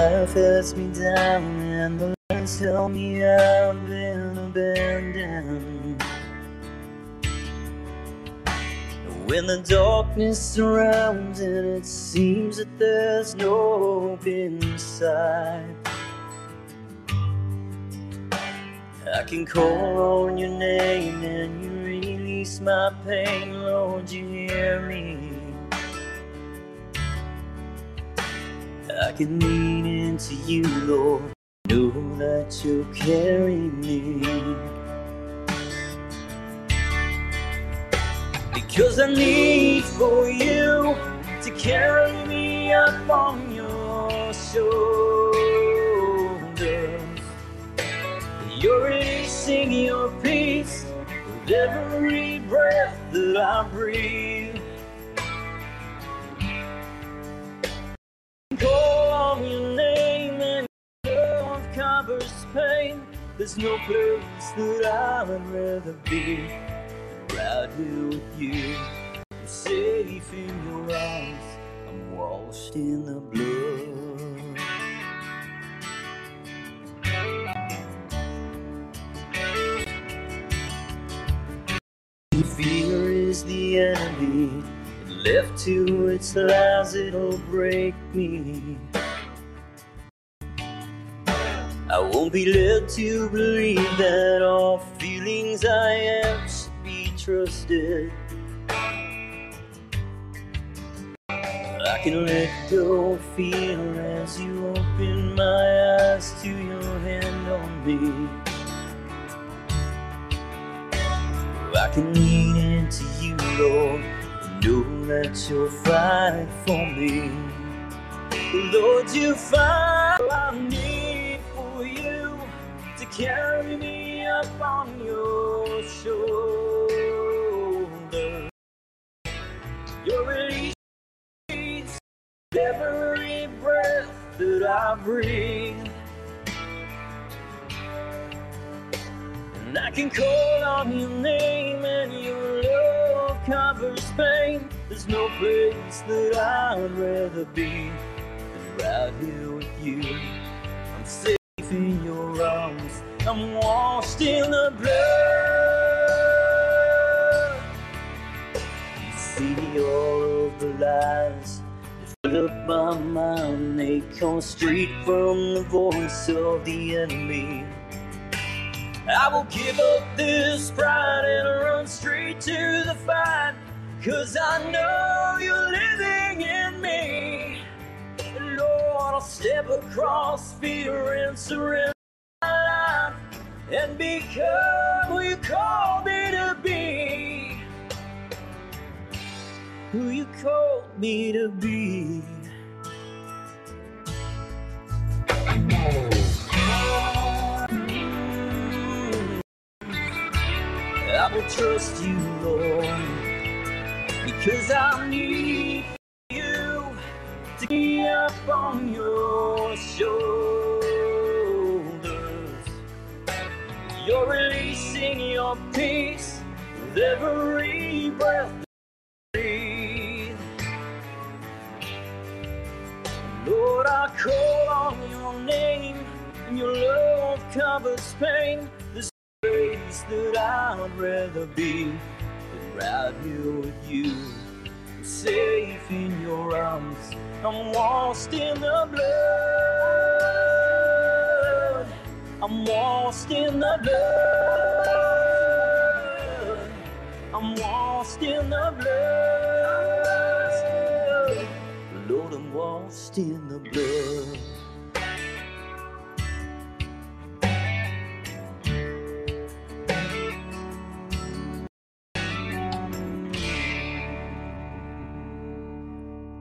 Life has me down, and the lights tell me I've been abandoned. When the darkness surrounds and it seems that there's no hope inside, I can call on your name and you release my pain, Lord, you hear me. I can lean into you, Lord, know that you'll carry me. Because I need for you to carry me up on your shoulders. You're releasing your peace with every breath that I breathe. Call on your name and love covers pain. There's no place that I would rather be right here with you. I'm safe in your arms. I'm washed in the blood. Fear is the enemy. Left to its lies, it'll break me. I won't be led to believe that all feelings I have should be trusted. I can let go fear as you open my eyes to your hand on me. I can lean into you, Lord, and know that you'll fight for me. Lord, you fight I need for you to carry me up on your shoulder. Your release every breath that I breathe. And I can call on your name and your love covers pain. There's no place that I'd rather be than right here with you. I'm safe in your arms. I'm washed in the blood. You see all of the lies that fill up my mind. They come straight from the voice of the enemy. I will give up this pride and run straight to the fight. Cause I know you're living in me. Lord, I'll step across fear and surrender my life and become who you called me to be. Who you called me to be. I will trust you, Lord, because I need you to be up on your shoulders. You're releasing your peace with every breath breathe. Lord, I call on your name, and your love covers pain. No place that I'd rather be right here with you. Safe in your arms. I'm washed in the blood. I'm washed in the blood. I'm washed in the blood. Lord, I'm washed in the blood.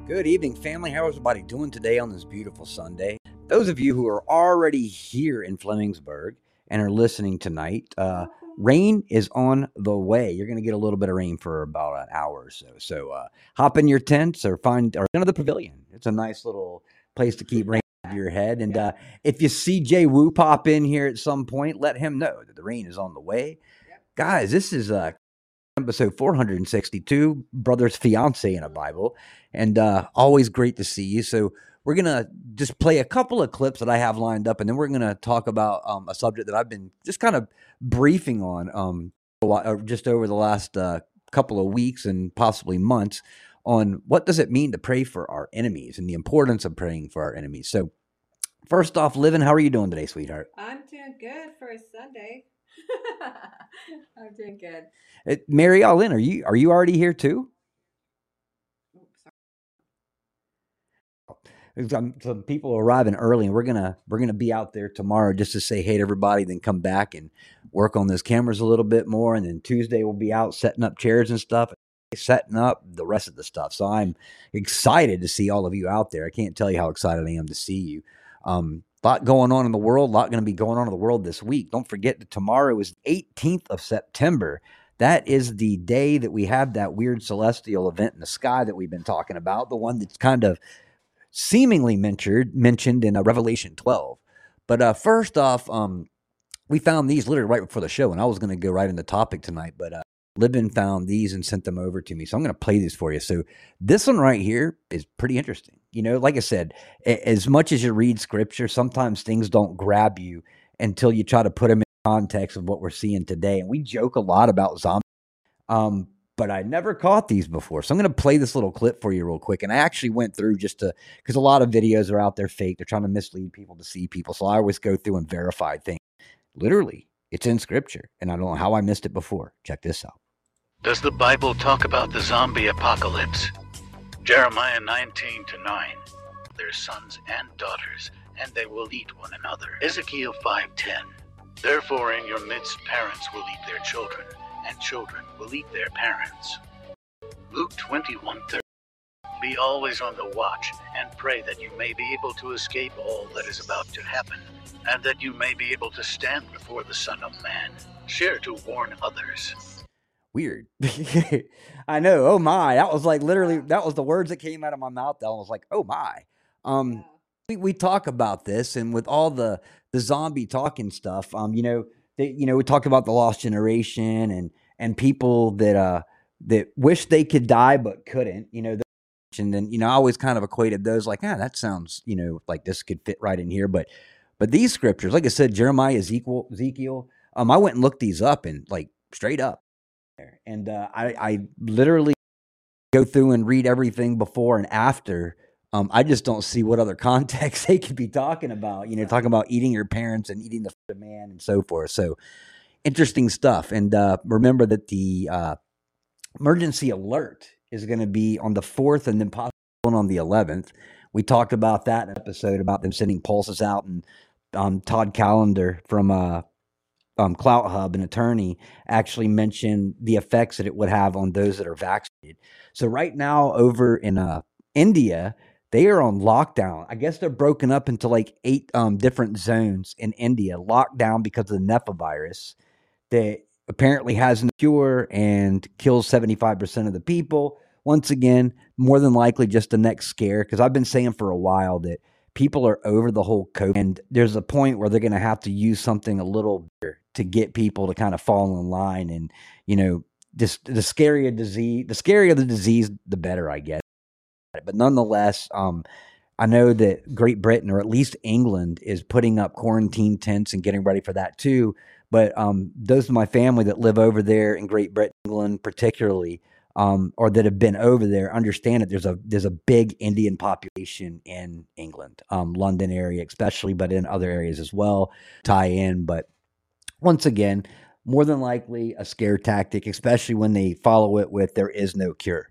Good evening, family. How is everybody doing today on this beautiful Sunday? Those of you who are already here in Flemingsburg and are listening tonight, uh, rain is on the way. You're going to get a little bit of rain for about an hour or so. So uh, hop in your tents or find or go to the pavilion. It's a nice little place to keep rain over your head. And uh, if you see Jay Wu pop in here at some point, let him know that the rain is on the way. Guys, this is uh, episode 462 brothers fiance in a bible and uh always great to see you so we're we're gonna just play a couple of clips that I have lined up, and then we're gonna talk about um, a subject that I've been just kind of briefing on um, uh, just over the last uh, couple of weeks and possibly months on what does it mean to pray for our enemies and the importance of praying for our enemies. So, first off, Livin, how are you doing today, sweetheart? I'm doing good for a Sunday. I'm doing good. Uh, Mary Allen, are you are you already here too? Some, some people arriving early, and we're gonna we're gonna be out there tomorrow just to say hey to everybody, then come back and work on those cameras a little bit more, and then Tuesday we'll be out setting up chairs and stuff, setting up the rest of the stuff. So I'm excited to see all of you out there. I can't tell you how excited I am to see you. Um, lot going on in the world, a lot going to be going on in the world this week. Don't forget that tomorrow is 18th of September. That is the day that we have that weird celestial event in the sky that we've been talking about, the one that's kind of seemingly mentioned mentioned in uh, Revelation 12. But uh, first off, um, we found these literally right before the show, and I was going to go right into the topic tonight, but uh, Libin found these and sent them over to me. So I'm going to play these for you. So this one right here is pretty interesting. You know, like I said, as much as you read scripture, sometimes things don't grab you until you try to put them in context of what we're seeing today. And we joke a lot about zombies. Um, but I never caught these before. So I'm going to play this little clip for you real quick. And I actually went through just to, because a lot of videos are out there fake. They're trying to mislead people to see people. So I always go through and verify things. Literally, it's in scripture. And I don't know how I missed it before. Check this out. Does the Bible talk about the zombie apocalypse? Jeremiah 19 to 9. Their sons and daughters, and they will eat one another. Ezekiel 5:10. Therefore in your midst parents will eat their children and children will eat their parents. Luke 21:30. Be always on the watch and pray that you may be able to escape all that is about to happen, and that you may be able to stand before the Son of Man. Share to warn others. Weird. I know. Oh my. That was like literally that was the words that came out of my mouth. That was like, oh my. Um we, we talk about this and with all the the zombie talking stuff, um, you know, they, you know, we talk about the lost generation and and people that uh that wish they could die but couldn't. You know, and then you know I always kind of equated those like ah that sounds you know like this could fit right in here, but but these scriptures, like I said, Jeremiah, Ezekiel, Ezekiel. Um, I went and looked these up and like straight up, and uh, I I literally go through and read everything before and after. Um, I just don't see what other context they could be talking about. You know, talking about eating your parents and eating the man and so forth. So interesting stuff. And uh, remember that the uh, emergency alert is going to be on the 4th and then possibly on the 11th. We talked about that episode about them sending pulses out, and um, Todd Callender from uh, um, CloutHub, an attorney, actually mentioned the effects that it would have on those that are vaccinated. So right now, over in uh, India, they are on lockdown. I guess they're broken up into like eight um, different zones in India, locked down because of the Nipah virus that apparently has no cure and kills 75% of the people. Once again, more than likely just the next scare, because I've been saying for a while that people are over the whole COVID. And there's a point where they're going to have to use something a little bigger to get people to kind of fall in line. And, you know, just the scarier disease, the scarier the disease, the better, I guess. But nonetheless, um, I know that Great Britain or at least England is putting up quarantine tents and getting ready for that too. But um, those of my family that live over there in Great Britain, England particularly, um, or that have been over there, understand that there's a there's a big Indian population in England, um, London area especially, but in other areas as well. Tie in, but once again, more than likely a scare tactic, especially when they follow it with "there is no cure."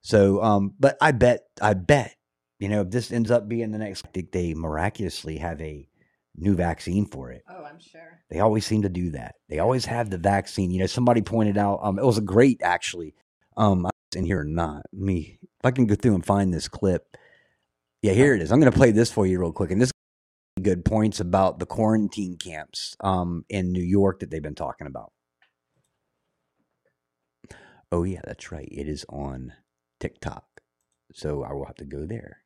So, um, but I bet, I bet, you know, if this ends up being the next, I think they miraculously have a new vaccine for it. Oh, I'm sure. They always seem to do that. They always have the vaccine. You know, somebody pointed out, um, it was a great actually. Um, I was in here or not. Me, if I can go through and find this clip. Yeah, here it is. I'm going to play this for you real quick. And this good points about the quarantine camps um, in New York that they've been talking about. Oh yeah, that's right. It is on TikTok. So I will have to go there.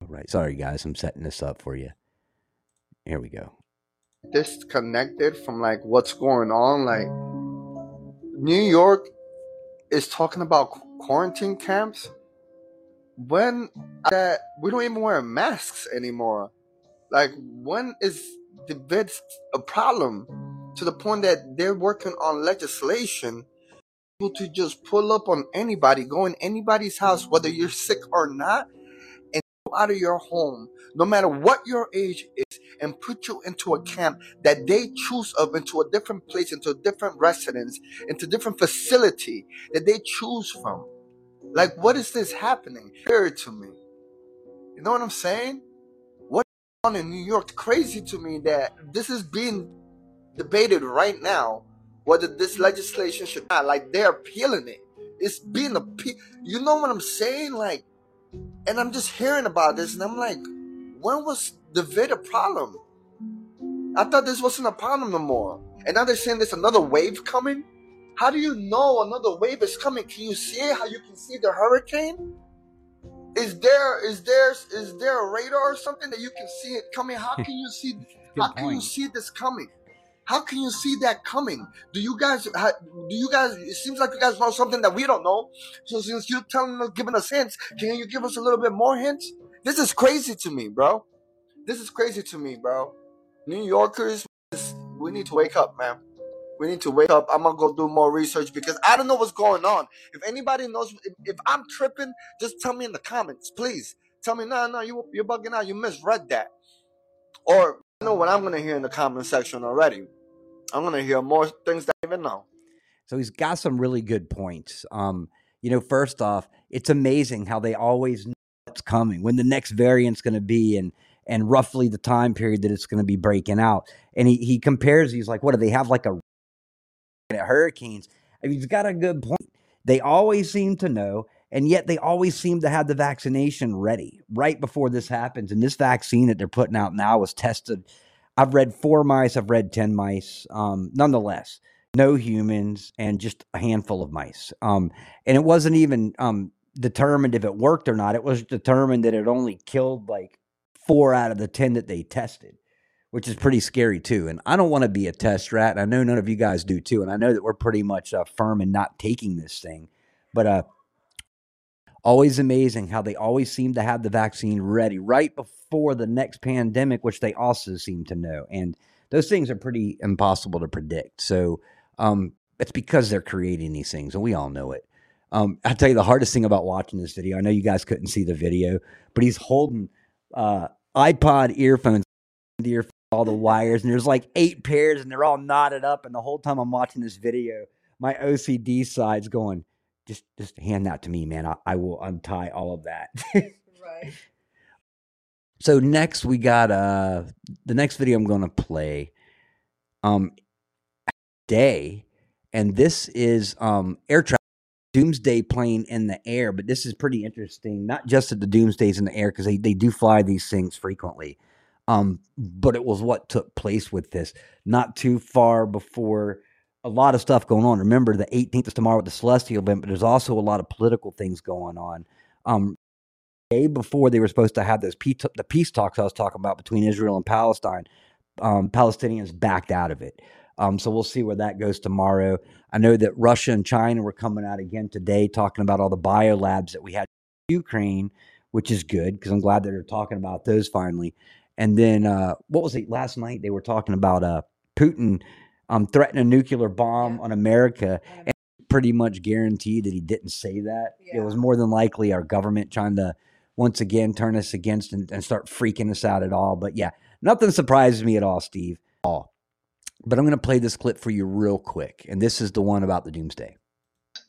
All right. Sorry, guys. I'm setting this up for you. Here we go. Disconnected from like what's going on. Like New York is talking about quarantine camps. When that we don't even wear masks anymore. Like when is the vid a problem to the point that they're working on legislation able to just pull up on anybody, go in anybody's house, whether you're sick or not, and go out of your home, no matter what your age is, and put you into a camp that they choose of into a different place, into a different residence, into a different facility that they choose from. Like, what is this happening? Hear it to me. You know what I'm saying? What's on in New York? Crazy to me that this is being debated right now whether this legislation should not like they're appealing it. It's being a you know what I'm saying? Like and I'm just hearing about this and I'm like, when was the vid a problem? I thought this wasn't a problem no more. And now they're saying there's another wave coming. How do you know another wave is coming? Can you see it? How you can see the hurricane? Is there is there is there a radar or something that you can see it coming? How can you see how can you see this coming? How can you see that coming? Do you guys? Do you guys? It seems like you guys know something that we don't know. So since you're telling us, giving us hints, can you give us a little bit more hints? This is crazy to me, bro. This is crazy to me, bro. New Yorkers, we need to wake up, man. We need to wake up. I'm gonna go do more research because I don't know what's going on. If anybody knows, if, if I'm tripping, just tell me in the comments, please. Tell me, no, no, you you're bugging out. You misread that, or I know what I'm gonna hear in the comment section already. I'm gonna hear more things that I even know. So he's got some really good points. Um, you know, first off, it's amazing how they always know what's coming, when the next variant's to be, and and roughly the time period that it's going to be breaking out. And he he compares. He's like, what do they have like a hurricanes? I mean, he's got a good point. They always seem to know, and yet they always seem to have the vaccination ready right before this happens. And this vaccine that they're putting out now was tested I've read four mice, I've read 10 mice. Um, nonetheless, no humans and just a handful of mice. Um, and it wasn't even um, determined if it worked or not. It was determined that it only killed like four out of the 10 that they tested, which is pretty scary too. And I don't want to be a test rat. And I know none of you guys do too. And I know that we're pretty much uh, firm in not taking this thing. But uh, always amazing how they always seem to have the vaccine ready right before the next pandemic, which they also seem to know. And those things are pretty impossible to predict. So um, it's because they're creating these things, and we all know it. Um, I'll tell you the hardest thing about watching this video. I know you guys couldn't see the video, but he's holding uh, iPod earphones, ear all the wires, and there's like eight pairs, and they're all knotted up. And the whole time I'm watching this video, my OCD side's going, just just hand that to me, man. I, I will untie all of that. right. So next we got uh the next video I'm going to play um day and this is um air traffic doomsday plane in the air but this is pretty interesting not just that the doomsday's in the air because they, they do fly these things frequently um but it was what took place with this not too far before a lot of stuff going on remember the 18th is tomorrow with the celestial event but there's also a lot of political things going on um day before they were supposed to have those peace, the peace talks I was talking about between Israel and Palestine, um, Palestinians backed out of it. Um, so we'll see where that goes tomorrow. I know that Russia and China were coming out again today talking about all the bio labs that we had in Ukraine, which is good because I'm glad that they're talking about those finally. And then uh, what was it last night? They were talking about uh, Putin um, threatening a nuclear bomb yeah. on America. And pretty much guaranteed that he didn't say that. Yeah. It was more than likely our government trying to once again turn us against and, and start freaking us out at all. But yeah, nothing surprises me at all, Steve. All. But I'm going to play this clip for you real quick. And this is the one about the doomsday.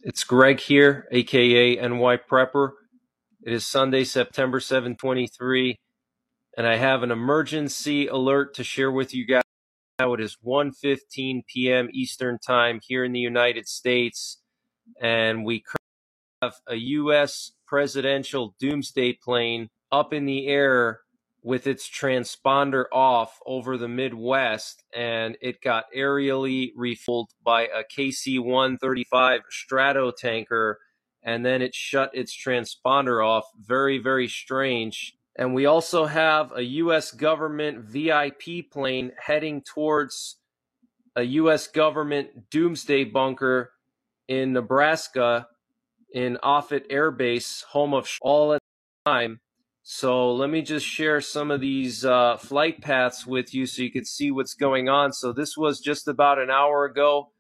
It's Greg here, aka NY Prepper. It is Sunday, September 723, and I have an emergency alert to share with you guys. Now it is 1:15 p.m. Eastern Time here in the United States, and we have a U.S presidential doomsday plane up in the air with its transponder off over the Midwest, and it got aerially refueled by a KC 135 Stratotanker, and then it shut its transponder off. Very, very strange. And we also have a U.S. government VIP plane heading towards a U.S. government doomsday bunker in Nebraska in Offutt Air Base, home of all at time. So let me just share some of these uh, flight paths with you so you can see what's going on. So this was just about an hour ago.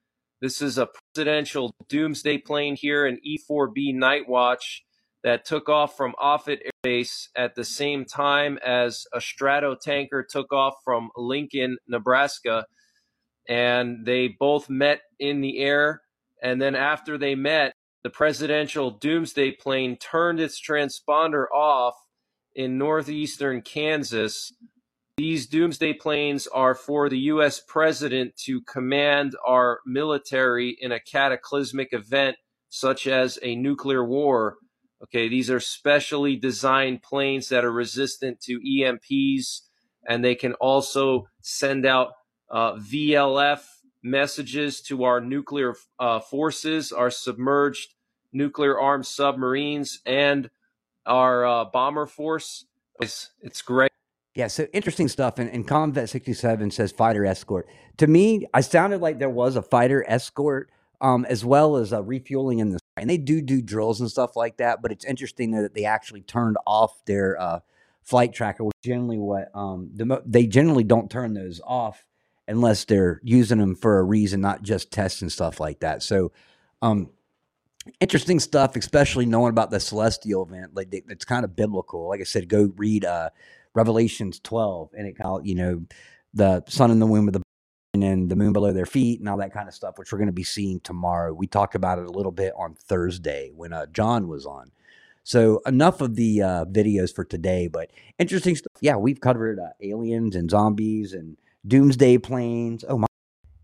This is a presidential doomsday plane here, an E-4B Nightwatch that took off from Offutt Air Base at the same time as a Stratotanker took off from Lincoln, Nebraska. And they both met in the air. And then after they met, the presidential doomsday plane turned its transponder off in northeastern Kansas. These doomsday planes are for the U.S. president to command our military in a cataclysmic event such as a nuclear war. Okay, these are specially designed planes that are resistant to EMPs, and they can also send out uh, VLF messages to our nuclear uh, forces, our submerged nuclear armed submarines, and our uh, bomber force. It's, it's great. Yeah, so interesting stuff. And, and Comvet 67 says fighter escort. To me, I sounded like there was a fighter escort um, as well as a refueling in the sky. And they do do drills and stuff like that. But it's interesting that they actually turned off their uh, flight tracker, which generally what um, the, they generally don't turn those off unless they're using them for a reason, not just tests and stuff like that. So, um, interesting stuff, especially knowing about the celestial event. Like it's kind of biblical. Like I said, go read uh, Revelations 12, and it called you know the sun in the womb of the and the moon below their feet and all that kind of stuff, which we're going to be seeing tomorrow. We talked about it a little bit on Thursday when uh, John was on. So enough of the uh, videos for today, but interesting stuff. Yeah, we've covered uh, aliens and zombies and doomsday planes. Oh my!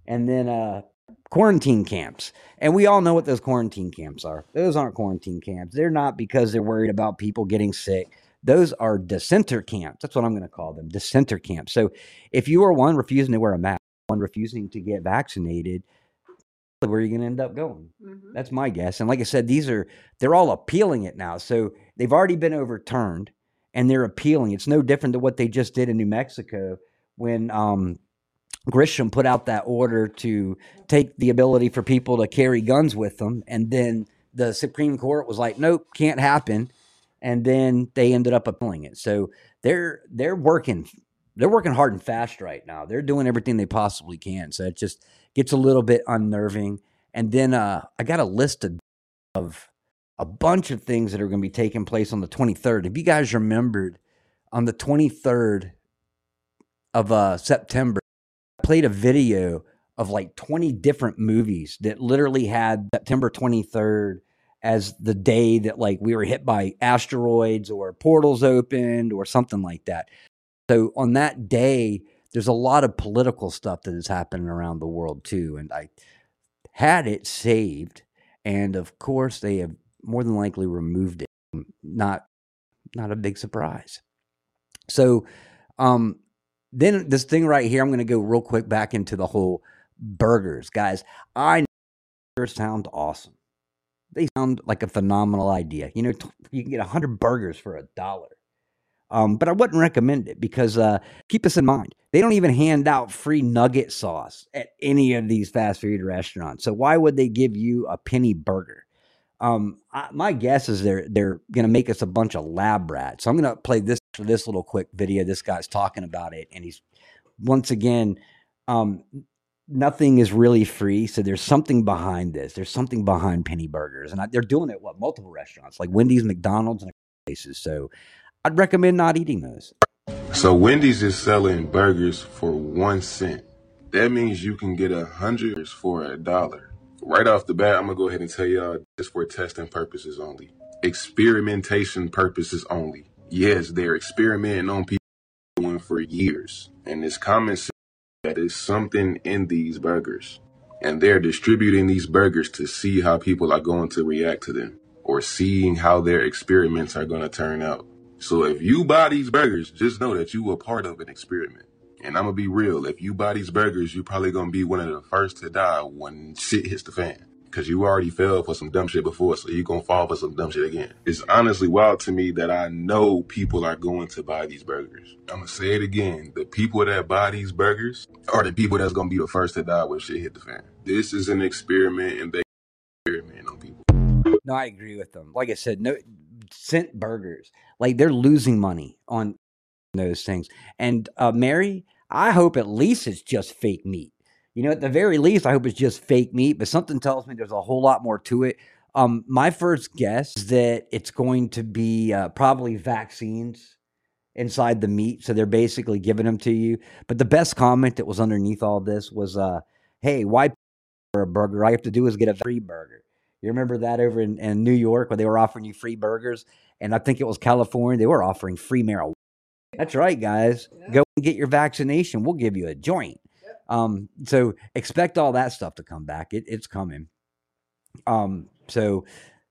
And then uh, quarantine camps. And we all know what those quarantine camps are. Those aren't quarantine camps. They're not because they're worried about people getting sick. Those are dissenter camps. That's what I'm going to call them dissenter camps. So if you are one refusing to wear a mask, one refusing to get vaccinated, where are you going to end up going? Mm-hmm. That's my guess. And like I said, these are, they're all appealing it now. So they've already been overturned and they're appealing. It's no different than what they just did in New Mexico when um, Grisham put out that order to take the ability for people to carry guns with them. And then the Supreme Court was like, nope, can't happen. And then they ended up appealing it. So they're they're working they're working hard and fast right now. They're doing everything they possibly can. So it just gets a little bit unnerving. And then uh, I got a list of, of a bunch of things that are going to be taking place on the 23rd. If you guys remembered, on the 23rd of uh, September, I played a video of like 20 different movies that literally had September 23rd as the day that like we were hit by asteroids or portals opened or something like that. So on that day, there's a lot of political stuff that is happening around the world too. And I had it saved. And of course, they have more than likely removed it. Not not a big surprise. So um then this thing right here, I'm going to go real quick back into the whole burgers, guys. I know burgers sound awesome. They sound like a phenomenal idea. You know, you can get 100 burgers for a dollar. Um, but I wouldn't recommend it because uh, keep this in mind. They don't even hand out free nugget sauce at any of these fast food restaurants. So why would they give you a penny burger? Um, I, my guess is they're they're gonna make us a bunch of lab rats. So I'm gonna play this this little quick video. This guy's talking about it, and he's once again, um, nothing is really free. So there's something behind this. There's something behind penny burgers, and I, they're doing it what multiple restaurants like Wendy's, McDonald's, and places. So I'd recommend not eating those. So Wendy's is selling burgers for one cent. That means you can get a hundred for a dollar. Right off the bat, I'm gonna go ahead and tell y'all this for testing purposes only. Experimentation purposes only. Yes, they're experimenting on people for years. And it's common sense that is something in these burgers. And they're distributing these burgers to see how people are going to react to them or seeing how their experiments are going to turn out. So if you buy these burgers, just know that you were part of an experiment. And I'm gonna be real. If you buy these burgers, you're probably gonna be one of the first to die when shit hits the fan. Cause you already fell for some dumb shit before, so you're gonna fall for some dumb shit again. It's honestly wild to me that I know people are going to buy these burgers. I'm gonna say it again. The people that buy these burgers are the people that's gonna be the first to die when shit hit the fan. This is an experiment and they experiment on people. No, I agree with them. Like I said, no cent burgers. Like they're losing money on those things. And uh, Mary, I hope at least it's just fake meat. You know, at the very least, I hope it's just fake meat. But something tells me there's a whole lot more to it. Um, my first guess is that it's going to be uh, probably vaccines inside the meat. So they're basically giving them to you. But the best comment that was underneath all this was, uh, "Hey, why for a burger? All you have to do is get a free burger." You remember that over in, in New York where they were offering you free burgers, and I think it was California. They were offering free marijuana. That's right, guys. Yeah. Go and get your vaccination. We'll give you a joint. Yep. Um, so expect all that stuff to come back. It, it's coming. Um, so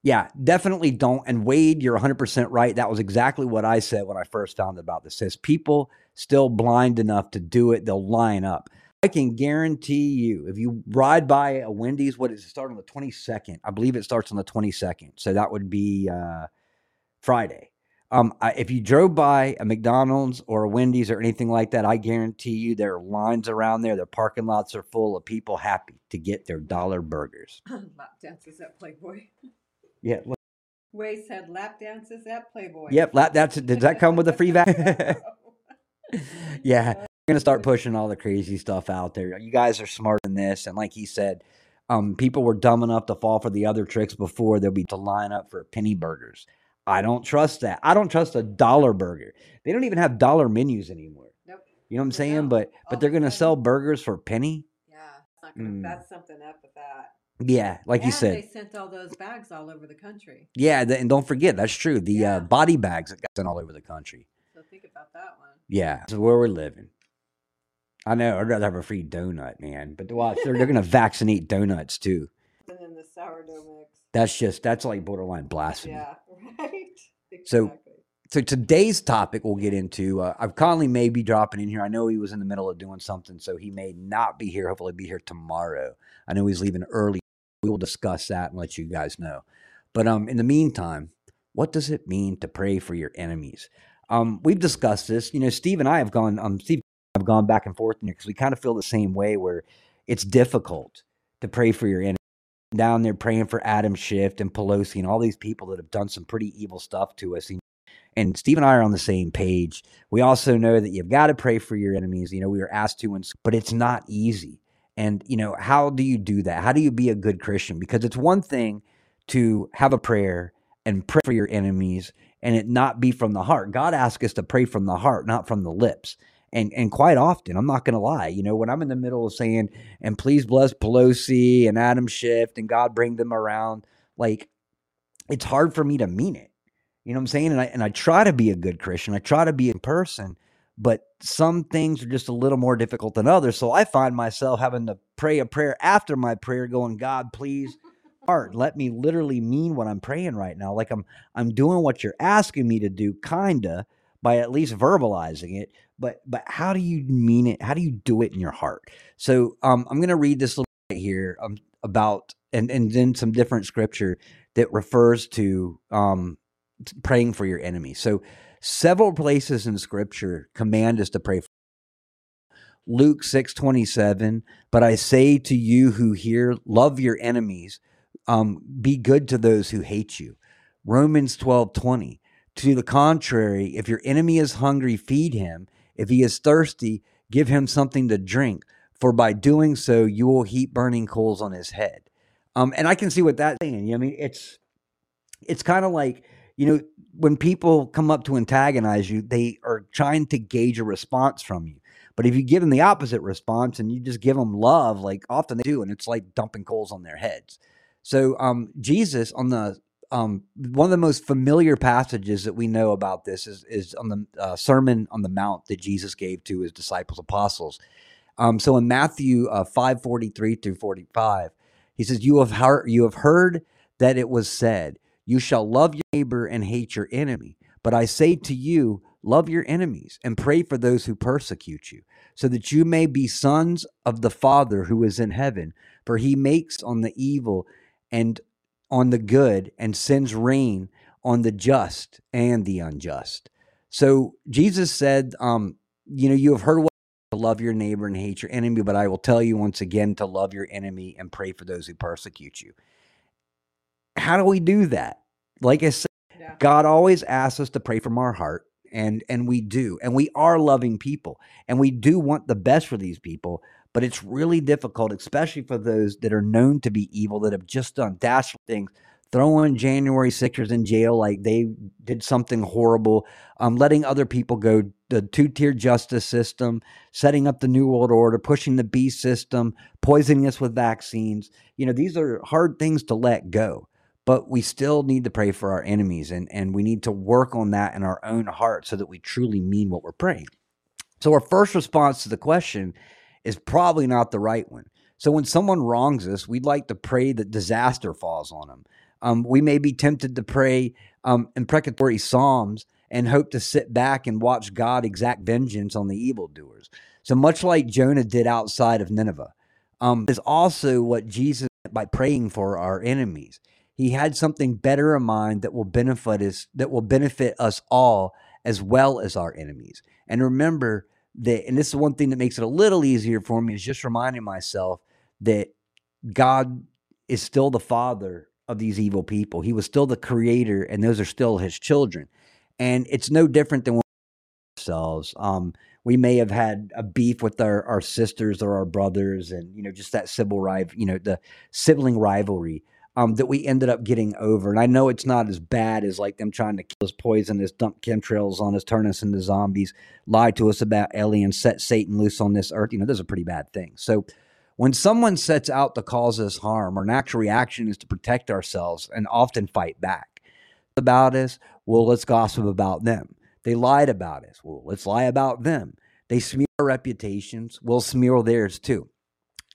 yeah, definitely don't. And Wade, you're 100% right. That was exactly what I said when I first found about this. Says people still blind enough to do it, they'll line up. I can guarantee you, if you ride by a Wendy's, what does it start on the 22nd? I believe it starts on the 22nd. So that would be uh, Friday. Um, I, if you drove by a McDonald's or a Wendy's or anything like that, I guarantee you there are lines around there. Their parking lots are full of people happy to get their dollar burgers. lap dances at Playboy. Yeah. look- Way said lap dances at Playboy. Yep. That, that's does that come with a free vac? yeah. We're gonna start pushing all the crazy stuff out there. You guys are smarter than this, and like he said, um, people were dumb enough to fall for the other tricks before. They'll be to line up for penny burgers. I don't trust that. I don't trust a dollar burger. They don't even have dollar menus anymore. Nope. You know what I'm saying? But but of they're gonna sell burgers for a penny. Yeah, it's gonna, Mm. that's something up with that. Yeah, like you said. they sent all those bags all over the country. Yeah, th- and don't forget that's true. The Yeah. uh, body bags that got sent all over the country. So think about that one. Yeah, that's where we're living. I know. I'd rather have a free donut, man. But watch, they're, they're going to vaccinate donuts too. And then the sourdough mix. That's just that's like borderline blasphemy. Yeah, right. So- Exactly. So today's topic we'll get into. Uh, I've Conley may be dropping in here. I know he was in the middle of doing something, so he may not be here. Hopefully, be here tomorrow. I know he's leaving early. We will discuss that and let you guys know. But um, in the meantime, what does it mean to pray for your enemies? Um, we've discussed this. You know, Steve and I have gone. Um, Steve, and I have gone back and forth in here because we kind of feel the same way. Where it's difficult to pray for your enemies. Down there praying for Adam Schiff and Pelosi and all these people that have done some pretty evil stuff to us. And Steve and I are on the same page. We also know that you've got to pray for your enemies. You know, we were asked to, but it's not easy. And, you know, how do you do that? How do you be a good Christian? Because it's one thing to have a prayer and pray for your enemies and it not be from the heart. God asks us to pray from the heart, not from the lips. And, and quite often, I'm not going to lie, you know, when I'm in the middle of saying, and please bless Pelosi and Adam Schiff and God bring them around, like, it's hard for me to mean it. You know what I'm saying? And I and I try to be a good Christian. I try to be in person, but some things are just a little more difficult than others. So I find myself having to pray a prayer after my prayer, going, God, please, heart, let me literally mean what I'm praying right now. Like I'm I'm doing what you're asking me to do, kinda, by at least verbalizing it. But but how do you mean it? How do you do it in your heart? So um, I'm gonna read this little bit here um, about and and then some different scripture that refers to um praying for your enemy. So several places in scripture command us to pray for Luke 6:27, but I say to you who hear, love your enemies, um, be good to those who hate you. Romans 12:20. To the contrary, if your enemy is hungry, feed him. If he is thirsty, give him something to drink, for by doing so you will heap burning coals on his head. Um, and I can see what that's saying. I mean, it's it's kind of like you know when people come up to antagonize you they are trying to gauge a response from you but if you give them the opposite response and you just give them love like often they do and it's like dumping coals on their heads so um jesus on the um one of the most familiar passages that we know about this is is on the uh, sermon on the mount that jesus gave to his disciples apostles um so in matthew uh, 543 through 45 he says you have heard you have heard that it was said you shall love your neighbor and hate your enemy. But I say to you, love your enemies and pray for those who persecute you, so that you may be sons of the Father who is in heaven. For he makes on the evil and on the good and sends rain on the just and the unjust. So Jesus said, um, you know, you have heard what to love your neighbor and hate your enemy, but I will tell you once again to love your enemy and pray for those who persecute you how do we do that? Like I said, Yeah. God always asks us to pray from our heart, and and we do, and we are loving people, and we do want the best for these people. But it's really difficult, especially for those that are known to be evil, that have just done dastardly things, throwing January Sixers in jail like they did something horrible, um, letting other people go, the two tier justice system, setting up the New World Order, pushing the B system, poisoning us with vaccines. You know, these are hard things to let go but we still need to pray for our enemies and, and we need to work on that in our own heart so that we truly mean what we're praying. So, our first response to the question is probably not the right one. So, when someone wrongs us, we'd like to pray that disaster falls on them. Um, we may be tempted to pray um, imprecatory psalms and hope to sit back and watch God exact vengeance on the evildoers. So, much like Jonah did outside of Nineveh, um, is also what Jesus by praying for our enemies he had something better in mind that will benefit us that will benefit us all as well as our enemies and remember that and this is one thing that makes it a little easier for me is just reminding myself that god is still the father of these evil people. He was still the creator and those are still his children. And it's no different than ourselves. Um we may have had a beef with our, our sisters or our brothers and you know just that civil you know the sibling rivalry um, that we ended up getting over. And I know it's not as bad as like them trying to kill us, poison us, dump chemtrails on us, turn us into zombies, lie to us about aliens, set Satan loose on this earth. You know, those are pretty bad things. So when someone sets out to cause us harm, our natural reaction is to protect ourselves and often fight back. About us, well, let's gossip about them. They lied about us. Well, let's lie about them. They smear our reputations. We'll smear theirs too.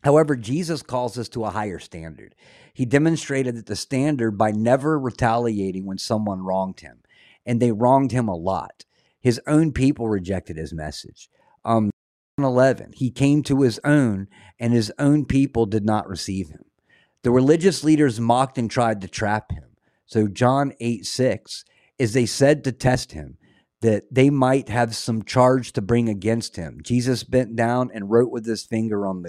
However, Jesus calls us to a higher standard. He demonstrated that the standard by never retaliating when someone wronged him, and they wronged him a lot. His own people rejected his message. Um, 11, he came to his own, and his own people did not receive him. The religious leaders mocked and tried to trap him. So, John 8 6 is they said to test him that they might have some charge to bring against him. Jesus bent down and wrote with his finger on the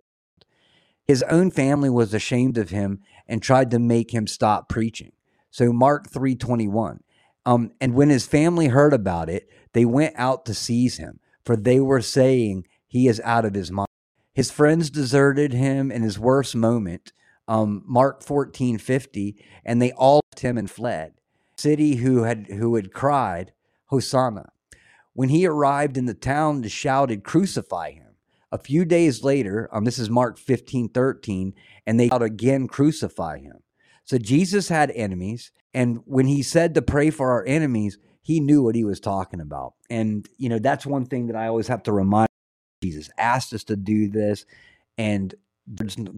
his own family was ashamed of him and tried to make him stop preaching. So Mark 3:21. Um, and when his family heard about it, they went out to seize him, for they were saying he is out of his mind. His friends deserted him in his worst moment. Um, Mark 14:50, and they all left him and fled. City who had who had cried, Hosanna. When he arrived in the town, they shouted, Crucify him. A few days later, um, this is Mark 15, 13, and they out again crucify him. So Jesus had enemies, and when he said to pray for our enemies, he knew what he was talking about. And, you know, that's one thing that I always have to remind Jesus asked us to do this, and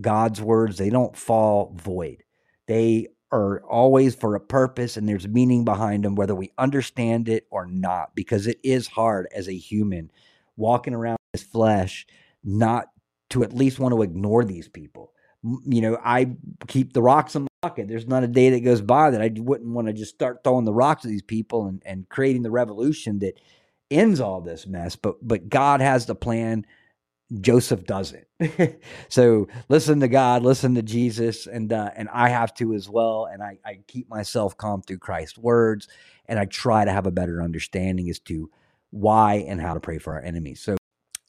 God's words, they don't fall void. They are always for a purpose and there's meaning behind them, whether we understand it or not, because it is hard as a human walking around his flesh not to at least want to ignore these people. You know, I keep the rocks in my pocket. There's not a day that goes by that I wouldn't want to just start throwing the rocks at these people and, and creating the revolution that ends all this mess. But but God has the plan. Joseph doesn't. so listen to God, listen to Jesus, and uh, and I have to as well. And I, I keep myself calm through Christ's words, and I try to have a better understanding as to why and how to pray for our enemies. So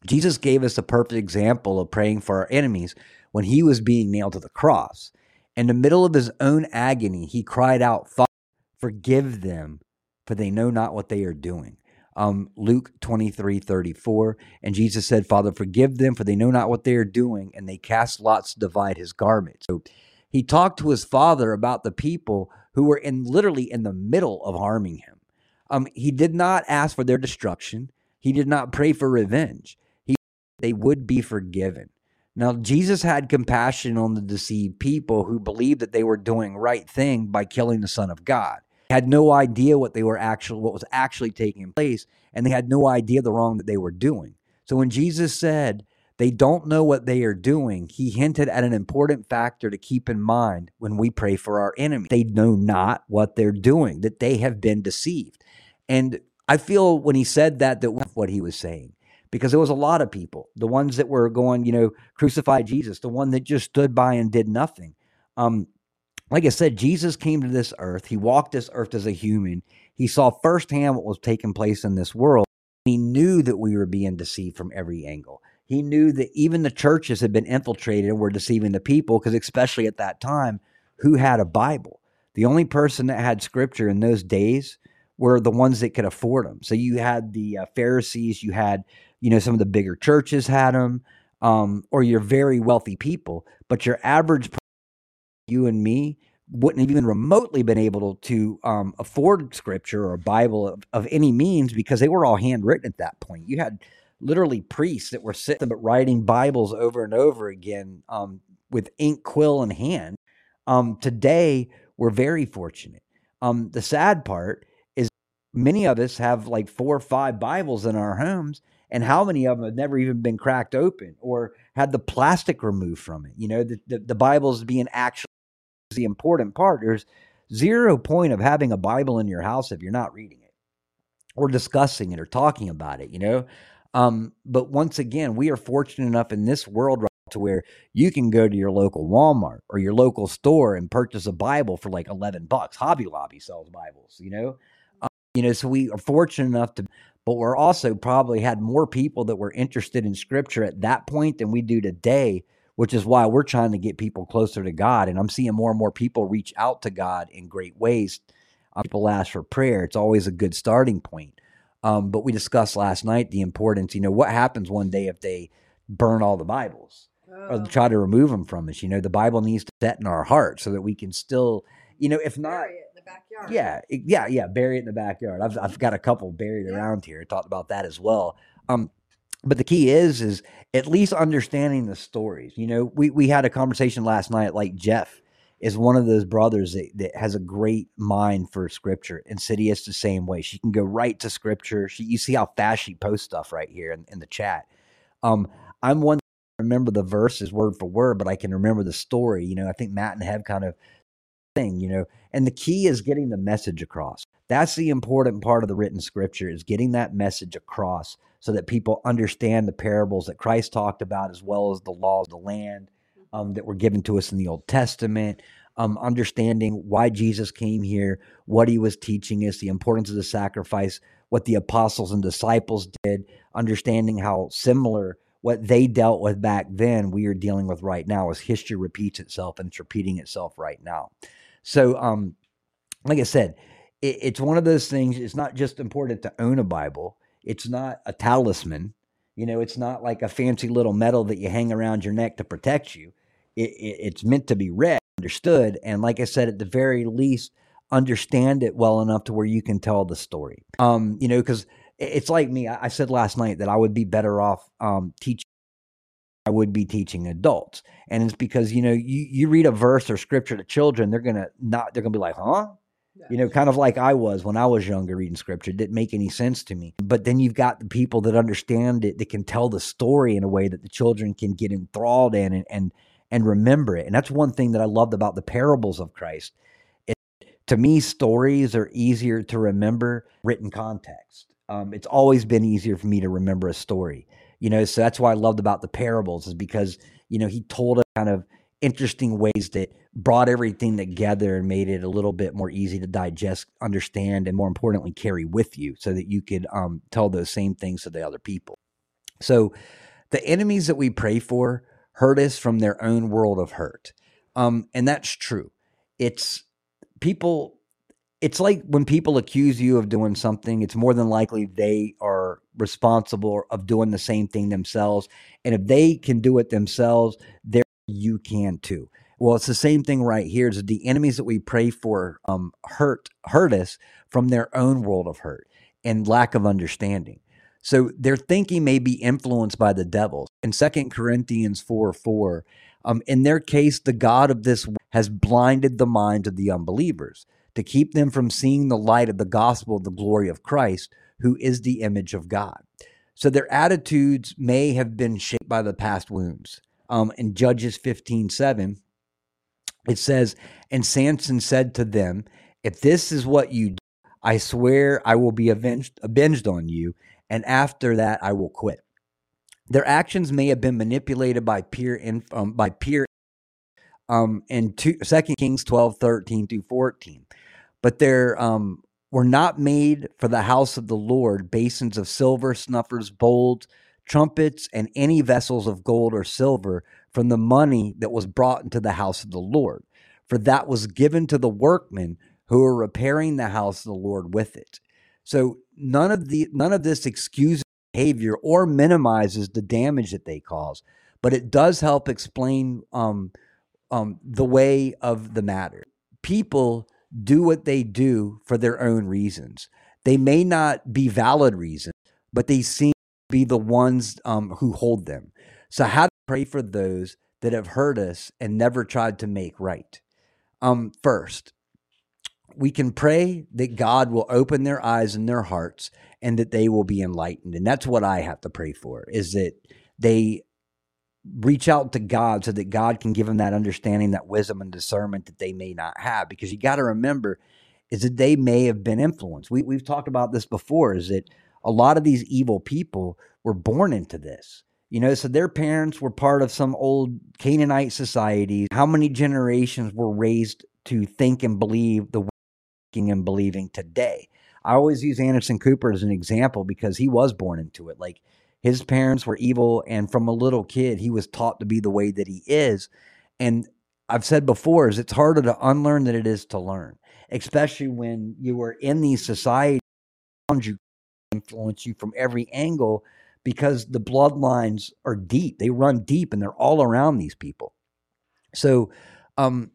Jesus gave us a perfect example of praying for our enemies when he was being nailed to the cross. In the middle of his own agony, he cried out, Father, forgive them, for they know not what they are doing. Um, Luke 23 34. And Jesus said, Father, forgive them, for they know not what they are doing. And they cast lots to divide his garment. So he talked to his father about the people who were in literally in the middle of harming him. Um, he did not ask for their destruction. He did not pray for revenge they would be forgiven. Now, Jesus had compassion on the deceived people who believed that they were doing right thing by killing the Son of God. They Had no idea what they were actually what was actually taking place, and they had no idea the wrong that they were doing. So when Jesus said they don't know what they are doing, he hinted at an important factor to keep in mind when we pray for our enemy. They know not what they're doing, that they have been deceived. And I feel when he said that, that what he was saying because there was a lot of people, the ones that were going, you know, crucify Jesus, the one that just stood by and did nothing. Um, like I said, Jesus came to this earth. He walked this earth as a human. He saw firsthand what was taking place in this world. He knew that we were being deceived from every angle. He knew that even the churches had been infiltrated and were deceiving the people because, especially at that time, who had a Bible? The only person that had scripture in those days were the ones that could afford them. So you had the uh, Pharisees, you had, you know, some of the bigger churches had them, um, or your very wealthy people. But your average, you and me, wouldn't have even remotely been able to um, afford scripture or a Bible of, of any means because they were all handwritten at that point. You had literally priests that were sitting but writing Bibles over and over again um, with ink, quill in hand. Um, today, we're very fortunate. Um, the sad part is many of us have like four or five Bibles in our homes, and how many of them have never even been cracked open or had the plastic removed from it? You know, the, the, the Bible's being actually the important part. There's zero point of having a Bible in your house if you're not reading it or discussing it or talking about it, you know? Um, but once again, we are fortunate enough in this world right to where you can go to your local Walmart or your local store and purchase a Bible for like 11 bucks. Hobby Lobby sells Bibles, you know? Um, you know, so we are fortunate enough to, but we're also probably had more people that were interested in scripture at that point than we do today which is why we're trying to get people closer to God. And I'm seeing more and more people reach out to God in great ways. Um, people ask for prayer. It's always a good starting point. Um, but we discussed last night the importance, you know, what happens one day if they burn all the Bibles oh. or try to remove them from us? You know, the Bible needs to set in our heart so that we can still, you know, if not. Yeah, yeah, yeah. Bury it in the backyard. I've, I've got a couple buried yeah. around here. I talked about that as well. Um, but the key is is at least understanding the stories you know we we had a conversation last night like jeff is one of those brothers that, that has a great mind for scripture insidious the same way she can go right to scripture she you see how fast she posts stuff right here in, in the chat um i'm one remember the verses word for word but i can remember the story you know i think matt and have kind of thing you know and the key is getting the message across that's the important part of the written scripture is getting that message across so that people understand the parables that Christ talked about as well as the laws of the land um, that were given to us in the Old Testament. Um, understanding why Jesus came here, what he was teaching us, the importance of the sacrifice, what the apostles and disciples did, understanding how similar what they dealt with back then we are dealing with right now as history repeats itself and it's repeating itself right now. So, um, like I said, it, it's one of those things. It's not just important to own a Bible. It's not a talisman. You know, it's not like a fancy little medal that you hang around your neck to protect you. It, it, it's meant to be read, understood, and like I said, at the very least, understand it well enough to where you can tell the story. Um, you know, because it's like me. I, I, said last night that I would be better off um, teaching. I would be teaching adults, and it's because you know you you read a verse or scripture to children, they're gonna not they're gonna be like, huh? You know, kind of like I was when I was younger reading scripture. It didn't make any sense to me. But then you've got the people that understand it, that can tell the story in a way that the children can get enthralled in and and, and remember it. And that's one thing that I loved about the parables of Christ. It, to me, stories are easier to remember written context. Um, it's always been easier for me to remember a story. You know, so that's why I loved about the parables is because, you know, he told us kind of interesting ways that brought everything together and made it a little bit more easy to digest, understand, and more importantly, carry with you so that you could um, tell those same things to the other people. So, the enemies that we pray for hurt us from their own world of hurt. Um, and that's true. It's people, it's like when people accuse you of doing something, it's more than likely they are responsible of doing the same thing themselves. And if they can do it themselves, they're you can too. Well, it's the same thing right here. Is the enemies that we pray for um, hurt hurt us from their own world of hurt and lack of understanding. So their thinking may be influenced by the devil. In Second Corinthians 4 4, um, in their case, the God of this has blinded the minds of the unbelievers to keep them from seeing the light of the gospel of the glory of Christ, who is the image of God. So their attitudes may have been shaped by the past wounds um, in Judges 15 7, it says, And Samson said to them, If this is what you do, I swear I will be avenged, avenged on you, and after that I will quit. Their actions may have been manipulated by peer, um, by peer um, in two, 2 Kings 12, 13 through 14. But their um, were not made for the house of the Lord basins of silver, snuffers, bowls, trumpets, and any vessels of gold or silver from the money that was brought into the house of the Lord. For that was given to the workmen who were repairing the house of the Lord with it. So none of the none of this excuses behavior or minimizes the damage that they cause, but it does help explain um, um, the way of the matter. People do what they do for their own reasons. They may not be valid reasons, but they seem to be the ones um, who hold them. So, how to pray for those that have hurt us and never tried to make right? Um, first, we can pray that God will open their eyes and their hearts and that they will be enlightened. And that's what I have to pray for is that they reach out to God so that God can give them that understanding, that wisdom and discernment that they may not have. Because you got to remember is that they may have been influenced. We, we've talked about this before is that a lot of these evil people were born into this. You know, so their parents were part of some old Canaanite society. How many generations were raised to think and believe the thinking and believing today? I always use Anderson Cooper as an example because he was born into it. Like his parents were evil, and from a little kid, he was taught to be the way that he is. And I've said before, is it's harder to unlearn than it is to learn, especially when you are in these societies around you influence you from every angle because the bloodlines are deep. They run deep and they're all around these people. So, um,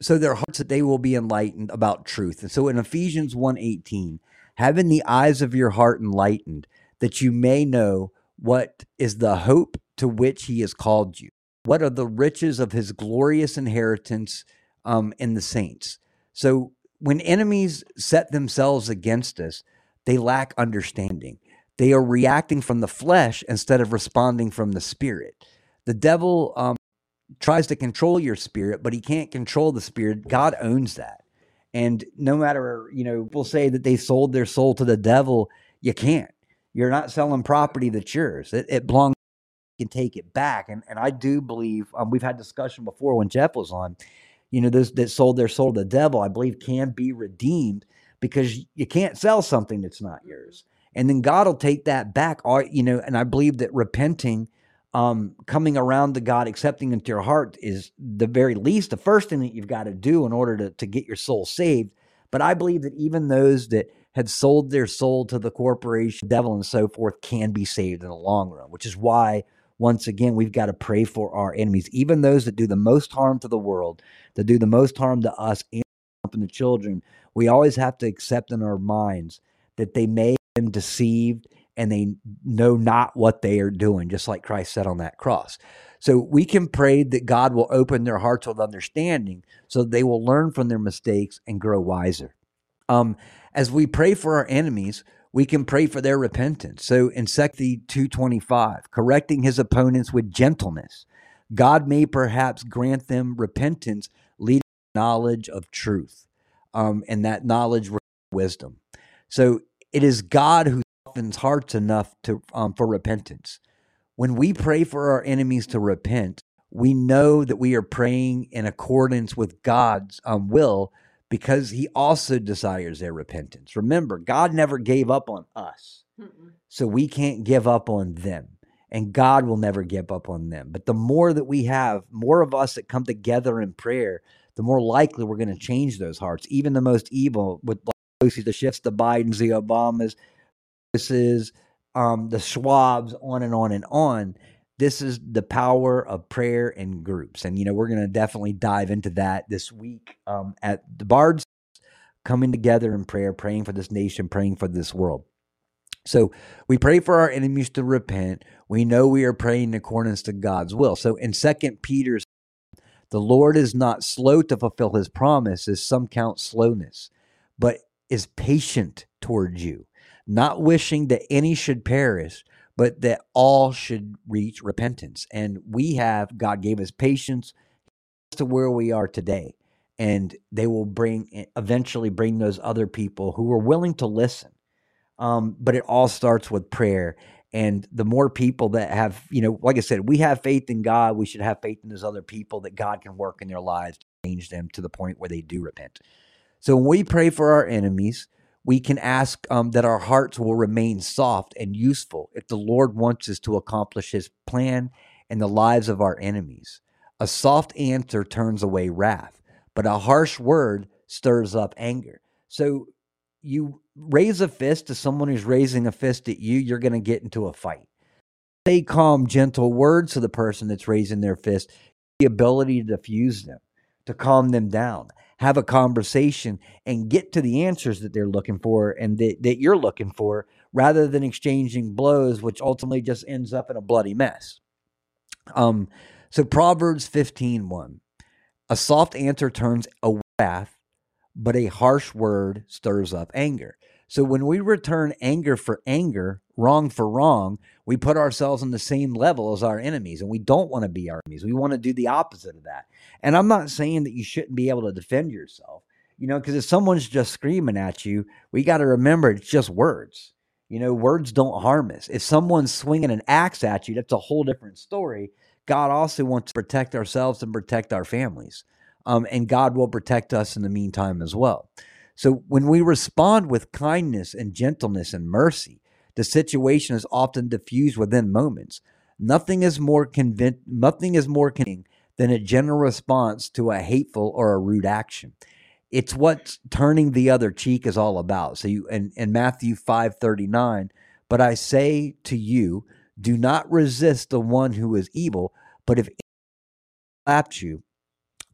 so their hearts that they will be enlightened about truth. And so in Ephesians 1:18, having the eyes of your heart enlightened, that you may know what is the hope to which he has called you. What are the riches of his glorious inheritance um, in the saints? So when enemies set themselves against us, they lack understanding. They are reacting from the flesh instead of responding from the spirit. The devil um, tries to control your spirit, but he can't control the spirit. God owns that. And no matter, you know, people say that they sold their soul to the devil, you can't. You're not selling property that's yours. It, it belongs. You can take it back, and and I do believe um, we've had discussion before when Jeff was on. You know, those that sold their soul to the devil, I believe, can be redeemed because you can't sell something that's not yours, and then God will take that back. Or you know, and I believe that repenting um, coming around to God, accepting into your heart is the very least, the first thing that you've got to do in order to, to get your soul saved. But I believe that even those that had sold their soul to the corporation, devil, and so forth can be saved in the long run, which is why, once again, we've got to pray for our enemies, even those that do the most harm to the world, that do the most harm to us and the children. We always have to accept in our minds that they may have been deceived and they know not what they are doing, just like Christ said on that cross. So we can pray that God will open their hearts with understanding so they will learn from their mistakes and grow wiser. Um, as we pray for our enemies, we can pray for their repentance. So in 2 225, correcting his opponents with gentleness, God may perhaps grant them repentance, leading knowledge of truth, um, and that knowledge wisdom. So it is God who softens hearts enough to um, for repentance. When we pray for our enemies to repent, we know that we are praying in accordance with God's um, will because He also desires their repentance. Remember, God never gave up on us, Mm-mm. so we can't give up on them. And God will never give up on them. But the more that we have, more of us that come together in prayer, the more likely we're going to change those hearts. Even the most evil, with like, the Schiffs, the Bidens, the Obamas, this is um, the Schwabs, on and on and on. This is the power of prayer and groups. And, you know, we're going to definitely dive into that this week um, at the Bards, coming together in prayer, praying for this nation, praying for this world. So we pray for our enemies to repent. We know we are praying in accordance to God's will. So in Second Peter, the Lord is not slow to fulfill his promise, as some count slowness, but is patient towards you not wishing that any should perish, but that all should reach repentance. And we have, God gave us patience to where we are today. And they will bring, eventually bring those other people who are willing to listen. Um, but it all starts with prayer. And the more people that have, you know, like I said, we have faith in God, we should have faith in those other people that God can work in their lives to change them to the point where they do repent. So when we pray for our enemies, we can ask um, that our hearts will remain soft and useful if the Lord wants us to accomplish his plan in the lives of our enemies. A soft answer turns away wrath, but a harsh word stirs up anger. So you raise a fist to someone who's raising a fist at you, you're going to get into a fight. Say calm, gentle words to the person that's raising their fist, the ability to diffuse them, to calm them down, have a conversation, and get to the answers that they're looking for and that, that you're looking for, rather than exchanging blows, which ultimately just ends up in a bloody mess. Um, so Proverbs 15 1. A soft answer turns away wrath, but a harsh word stirs up anger. So when we return anger for anger, wrong for wrong, we put ourselves on the same level as our enemies, and we don't want to be our enemies. We want to do the opposite of that. And I'm not saying that you shouldn't be able to defend yourself, you know, because if someone's just screaming at you, we got to remember it's just words. You know, words don't harm us. If someone's swinging an axe at you, that's a whole different story. God also wants to protect ourselves and protect our families. Um, and God will protect us in the meantime as well. So when we respond with kindness and gentleness and mercy, the situation is often diffused within moments. Nothing is more convinced, nothing is more convincing than a general response to a hateful or a rude action. It's what turning the other cheek is all about. So you in, in Matthew 5:39, but I say to you, do not resist the one who is evil, but if slapped you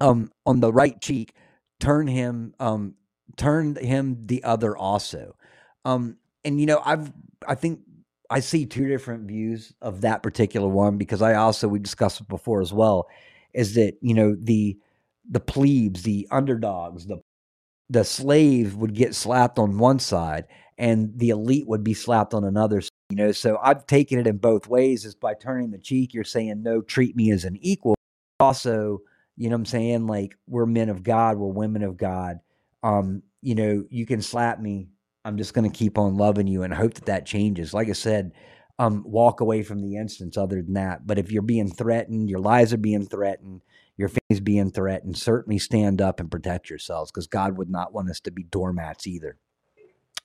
um, on the right cheek, turn him um, turn him the other also. Um, and you know, I've I think I see two different views of that particular one because I also we discussed it before as well, is that you know the the plebes, the underdogs, the the slave would get slapped on one side and the elite would be slapped on another you know? So i've taken it in both ways is by turning the cheek you're saying no treat me as an equal. Also you know i'm saying? Like we're men of god we're women of god um you know you can slap me i'm just going to keep on loving you and hope that that changes like i said um walk away from the instance other than that but if you're being threatened your lives are being threatened your family's being threatened certainly stand up and protect yourselves because god would not want us to be doormats either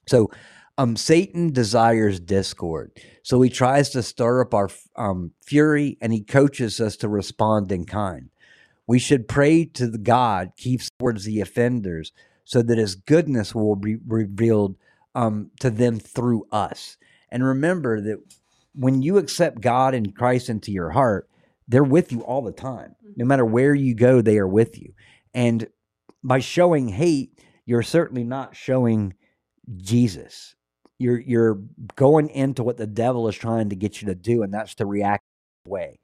so um, Satan desires discord. So he tries to stir up our um, fury and he coaches us to respond in kind. We should pray to the God keeps towards the offenders so that his goodness will be revealed um, to them through us. And remember that when you accept God and Christ into your heart, they're with you all the time. No matter where you go, they are with you. And by showing hate, you're certainly not showing Jesus. You're you're going into what the devil is trying to get you to do, and that's to react way.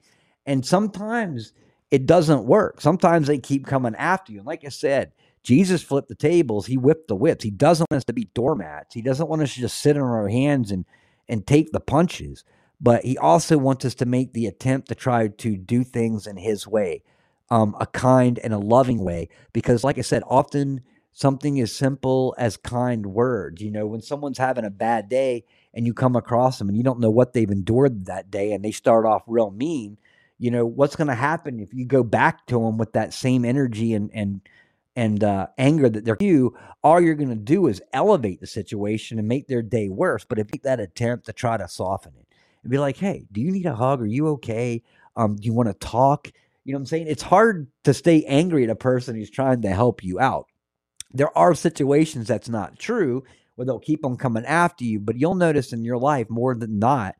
And sometimes it doesn't work. Sometimes they keep coming after you. And like I said, Jesus flipped the tables, he whipped the whips. He doesn't want us to be doormats. He doesn't want us to just sit on our hands and and take the punches. But he also wants us to make the attempt to try to do things in his way, um, a kind and a loving way. Because, like I said, often something as simple as kind words. You know, when someone's having a bad day and you come across them and you don't know what they've endured that day and they start off real mean, you know, what's going to happen if you go back to them with that same energy and, and, and uh, anger that they're you, all you're going to do is elevate the situation and make their day worse. But if you that attempt to try to soften it and be like, hey, do you need a hug? Are you okay? Um, do you want to talk? You know what I'm saying? It's hard to stay angry at a person who's trying to help you out there are situations that's not true where they'll keep on coming after you, but you'll notice in your life more than not,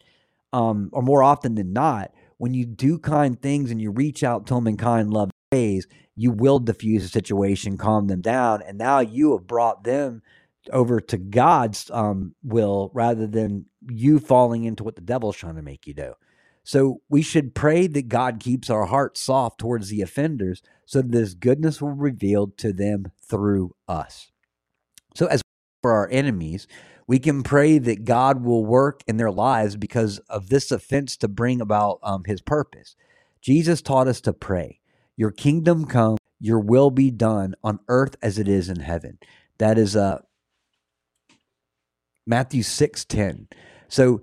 um, or more often than not, when you do kind things and you reach out to them in kind, love you will diffuse the situation, calm them down, and now you have brought them over to God's um, will rather than you falling into what the devil's trying to make you do. So we should pray that God keeps our hearts soft towards the offenders so that his goodness will be revealed to them through us. So as for our enemies, we can pray that God will work in their lives because of this offense to bring about um, his purpose. Jesus taught us to pray, Your kingdom come, your will be done on earth as it is in heaven. That is uh, Matthew 6 10. So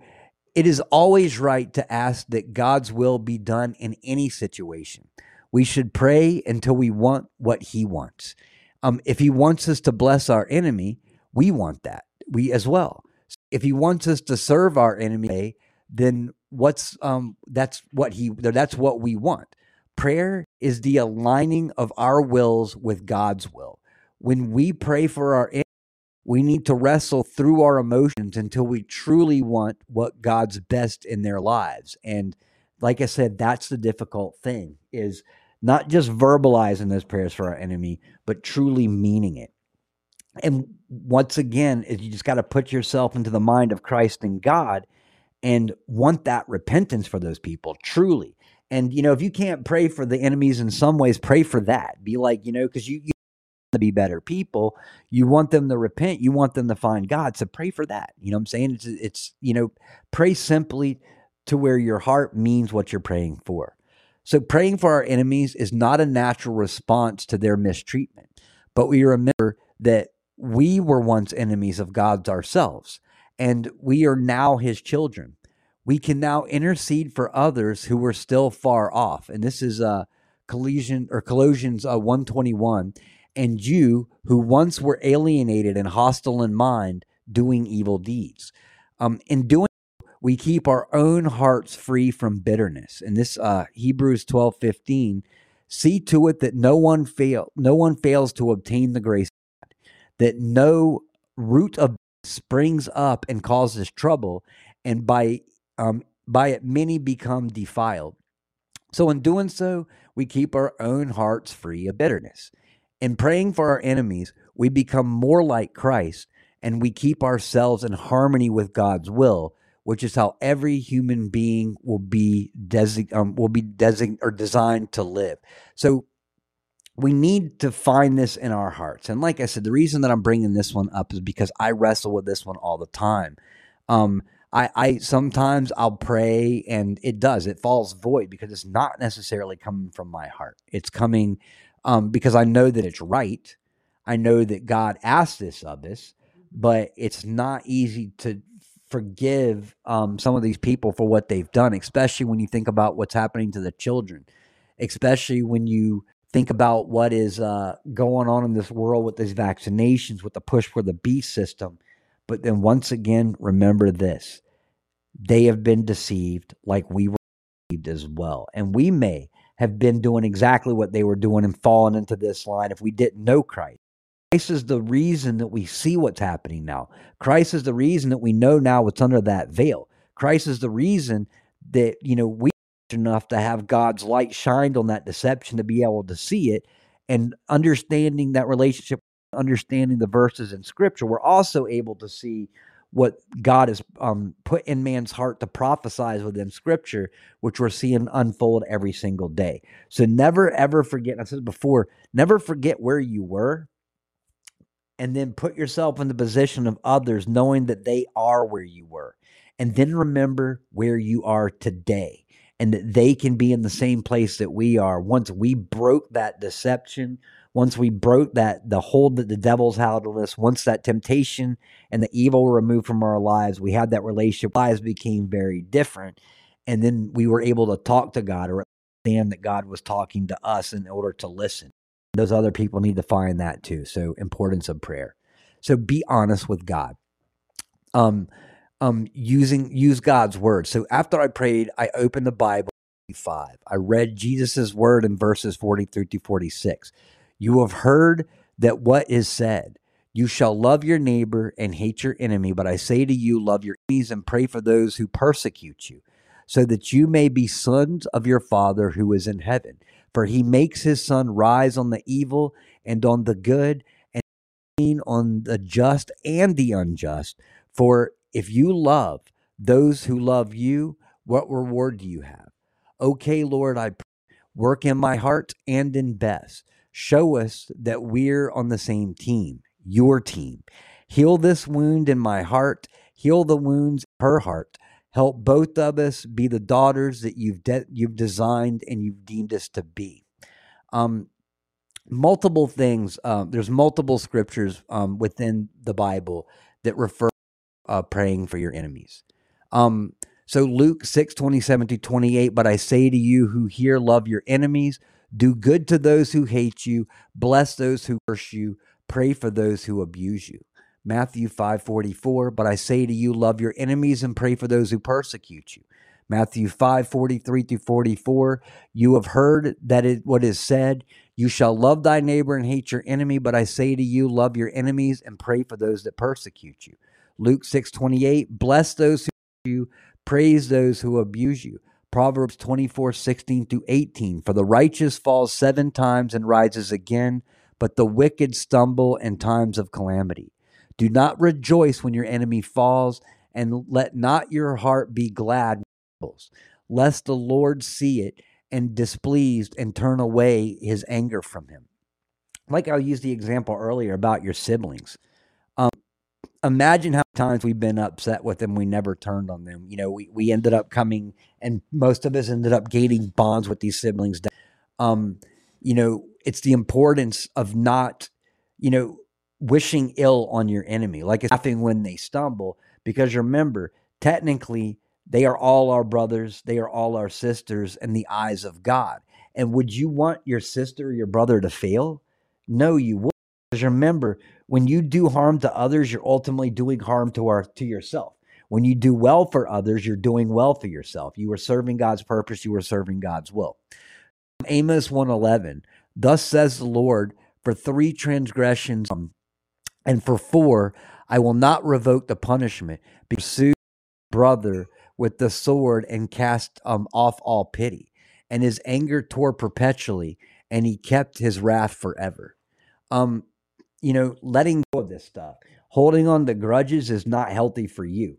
it is always right to ask that God's will be done in any situation. We should pray until we want what He wants. Um, if He wants us to bless our enemy, we want that. We as well. If He wants us to serve our enemy, then what's um, that's what He that's what we want. Prayer is the aligning of our wills with God's will. When we pray for our enemy, we need to wrestle through our emotions until we truly want what God's best in their lives. And like I said, that's the difficult thing is not just verbalizing those prayers for our enemy, but truly meaning it. And once again, you just got to put yourself into the mind of Christ and God and want that repentance for those people truly. And you know, if you can't pray for the enemies in some ways, pray for that. Be like, you know, because you, you want to be better people. You want them to repent. You want them to find God. So pray for that. You know what I'm saying? It's, it's you know, pray simply to where your heart means what you're praying for. So praying for our enemies is not a natural response to their mistreatment, but we remember that we were once enemies of God's ourselves, and we are now his children. We can now intercede for others who were still far off. And this is uh collision or Colossians uh, 121 and you who once were alienated and hostile in mind, doing evil deeds. Um, in doing, we keep our own hearts free from bitterness. And this uh, Hebrews twelve fifteen, see to it that no one fail, no one fails to obtain the grace, that no root of springs up and causes trouble, and by um, by it many become defiled. So in doing so, we keep our own hearts free of bitterness. In praying for our enemies, we become more like Christ and we keep ourselves in harmony with God's will, which is how every human being will be um, will be or designed to live. So we need to find this in our hearts. And like I said, the reason that I'm bringing this one up is because I wrestle with this one all the time. Um, I, I sometimes I'll pray and it does it falls void because it's not necessarily coming from my heart. It's coming um, because I know that it's right. I know that God asked this of us, but it's not easy to forgive um, some of these people for what they've done, especially when you think about what's happening to the children, especially when you think about what is uh, going on in this world with these vaccinations, with the push for the beast system. But then once again, remember this they have been deceived like we were deceived as well. And we may have been doing exactly what they were doing and falling into this line if we didn't know Christ. Christ is the reason that we see what's happening now. Christ is the reason that we know now what's under that veil. Christ is the reason that, you know, we enough to have God's light shined on that deception to be able to see it and understanding that relationship, understanding the verses in scripture, we're also able to see what God has um, put in man's heart to prophesize within Scripture, which we're seeing unfold every single day. So never ever forget. I said before, never forget where you were, and then put yourself in the position of others, knowing that they are where you were, and then remember where you are today, and that they can be in the same place that we are. Once we broke that deception once we broke that the hold that the devil's held on us, once that temptation and the evil were removed from our lives, we had that relationship. Lives became very different, and then we were able to talk to God or understand that God was talking to us in order to listen. Those other people need to find that too. So importance of prayer. So be honest with God. Um, um, using use God's word. So after I prayed, I opened the Bible. Five. I read Jesus's word in verses 40 through to 46. You have heard that what is said, you shall love your neighbor and hate your enemy. But I say to you, love your enemies and pray for those who persecute you, so that you may be sons of your Father who is in heaven. For he makes his sun rise on the evil and on the good, and on the just and the unjust. For if you love those who love you, what reward do you have? Okay, Lord, I pray, work in my heart and in Bess Show us that we're on the same team, your team. Heal this wound in my heart, heal the wounds in her heart. Help both of us be the daughters that you've de- you've designed and you've deemed us to be. Um, multiple things. Um, there's multiple scriptures um, within the Bible that refer uh, praying for your enemies. Um, So Luke 6, 27 to 28, but I say to you who hear, love your enemies, do good to those who hate you, bless those who curse you, pray for those who abuse you. Matthew 5:44, but I say to you, love your enemies and pray for those who persecute you. Matthew 5, 43 to 44, you have heard that it what is said, you shall love thy neighbor and hate your enemy, but I say to you, love your enemies and pray for those that persecute you. Luke 6:28, bless those who you, praise those who abuse you. Proverbs 24, 16 through 18. For the righteous falls seven times and rises again, but the wicked stumble in times of calamity. Do not rejoice when your enemy falls, and let not your heart be glad, lest the Lord see it and displeased and turn away his anger from him. Like I used the example earlier about your siblings imagine how many times we've been upset with them we never turned on them. You know we, we ended up coming and most of us ended up gaining bonds with these siblings. Um you know it's the importance of not you know wishing ill on your enemy. Like it's laughing when they stumble because remember technically they are all our brothers they are all our sisters in the eyes of god. And would you want your sister or your brother to fail? No you would because remember when you do harm to others, you're ultimately doing harm to our to yourself. When you do well for others, you're doing well for yourself. You are serving God's purpose, you are serving God's will. Amos 111, thus says the Lord, for three transgressions um, and for four, I will not revoke the punishment. Pursue brother with the sword and cast um, off all pity. And his anger tore perpetually, and he kept his wrath forever. Um, you know, letting go of this stuff, holding on to grudges is not healthy for you.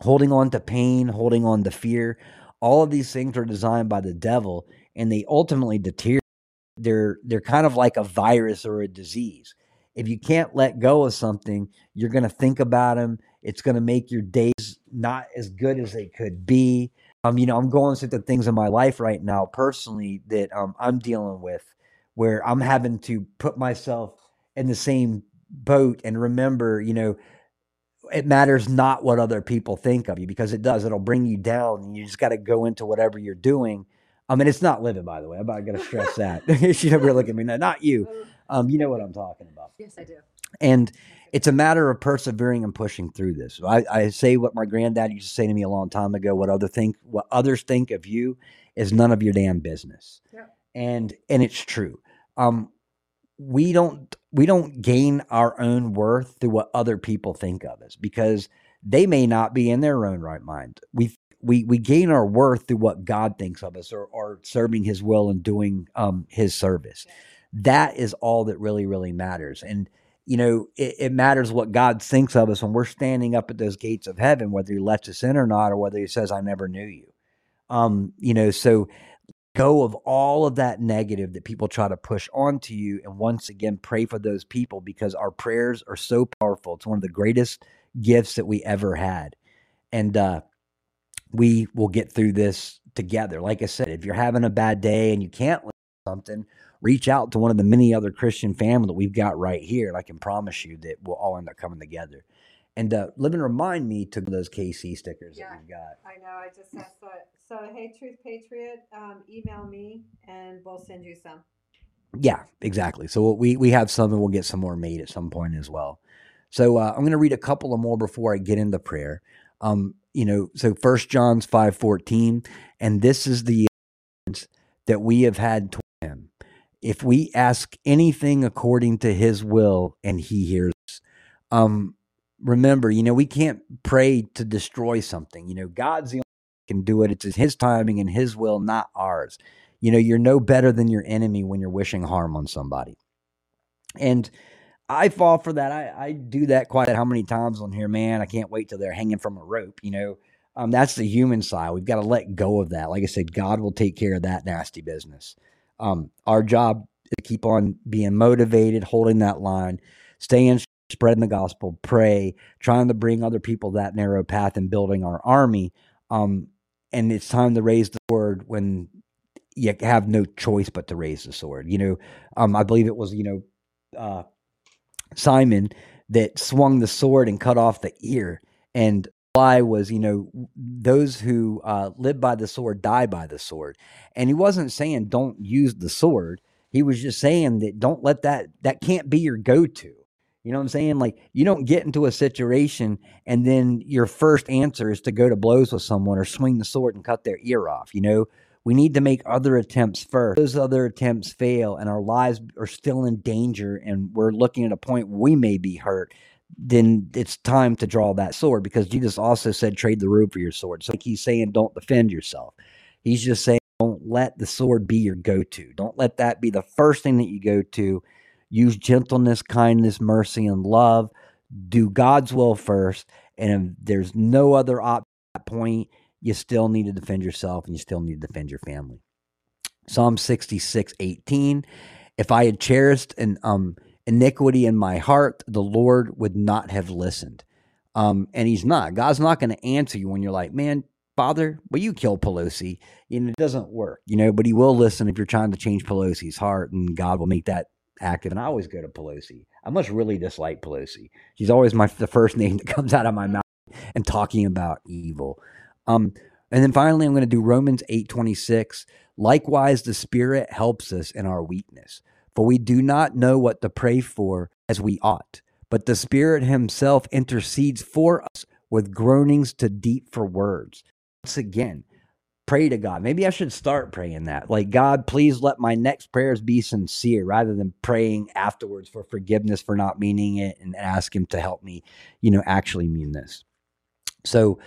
Holding on to pain, holding on to fear, all of these things are designed by the devil and they ultimately deteriorate. They're they're kind of like a virus or a disease. If you can't let go of something, you're going to think about them. It's going to make your days not as good as they could be. Um, you know, I'm going through the things in my life right now personally that um, I'm dealing with, where I'm having to put myself in the same boat and remember, you know, it matters not what other people think of you because it does. It'll bring you down. And you just got to go into whatever you're doing. I mean, it's not living, by the way. I'm not going to stress that. she never look at me. not you. Um, you know what I'm talking about. Yes, I do. And it's a matter of persevering and pushing through this. I, I say what my granddad used to say to me a long time ago: "What other think, what others think of you, is none of your damn business." Yeah. And and it's true. Um, we don't we don't gain our own worth through what other people think of us because they may not be in their own right mind. We we we gain our worth through what God thinks of us or, or serving His will and doing um, His service. That is all that really really matters. And you know it, it matters what God thinks of us when we're standing up at those gates of heaven, whether He lets us in or not, or whether He says, "I never knew you." Um, you know, so go of all of that negative that people try to push onto you and once again pray for those people because our prayers are so powerful. It's one of the greatest gifts that we ever had. And uh, we will get through this together. Like i said if you're having a bad day and you can't something reach out to one of the many other christian family that we've got right here and i can promise you that we'll all end up coming together and uh, live and remind me to those KC stickers Yeah. that we've got. I know. I just asked that. So, hey, Truth Patriot, um, email me and we'll send you some. Yeah, exactly. So we we have some, and we'll get some more made at some point as well. So uh, I'm going to read a couple of more before I get into prayer. Um, you know, so First John's five fourteen, and this is the that we have had toward him. If we ask anything according to His will, and He hears. us. Um, remember, you know, we can't pray to destroy something. You know, God's the only can do it. It's His timing and His will, not ours. You know, you're no better than your enemy when you're wishing harm on somebody. And I fall for that. I, I do that quite how many times on here, man. I can't wait till they're hanging from a rope, you know. Um, that's the human side. We've got to let go of that. Like I said, God will take care of that nasty business. Um, our job is to keep on being motivated, holding that line, staying, spreading the gospel, pray, trying to bring other people that narrow path and building our army. Um, and it's time to raise the sword when you have no choice but to raise the sword. You know, um, I believe it was, you know, uh, Simon that swung the sword and cut off the ear. And why was, you know, those who uh, live by the sword die by the sword. And he wasn't saying don't use the sword. He was just saying that don't let that, that can't be your go to. You know what I'm saying? Like you don't get into a situation and then your first answer is to go to blows with someone or swing the sword and cut their ear off. You know, we need to make other attempts first. Those other attempts fail and our lives are still in danger and we're looking at a point we may be hurt then it's time to draw that sword because Jesus also said, trade the robe for your sword. So like he's saying, don't defend yourself. He's just saying, don't let the sword be your go to. Don't let that be the first thing that you go to. Use gentleness, kindness, mercy, and love. Do God's will first. And if there's no other option at that point, you still need to defend yourself and you still need to defend your family. Psalm 66, 18. If I had cherished and um iniquity in my heart, the Lord would not have listened. Um, and he's not. God's not going to answer you when you're like, man, Father, will you kill Pelosi? And it doesn't work, you know, but he will listen if you're trying to change Pelosi's heart, and God will make that active. And I always go to Pelosi. I must really dislike Pelosi. She's always my the first name that comes out of my mouth and talking about evil. Um, and then finally, I'm going to do Romans 8:26. Likewise, the Spirit helps us in our weakness. For we do not know what to pray for as we ought, but the Spirit Himself intercedes for us with groanings too deep for words. Once again, pray to God. Maybe I should start praying that. Like, God, please let my next prayers be sincere rather than praying afterwards for forgiveness for not meaning it and ask Him to help me, you know, actually mean this. So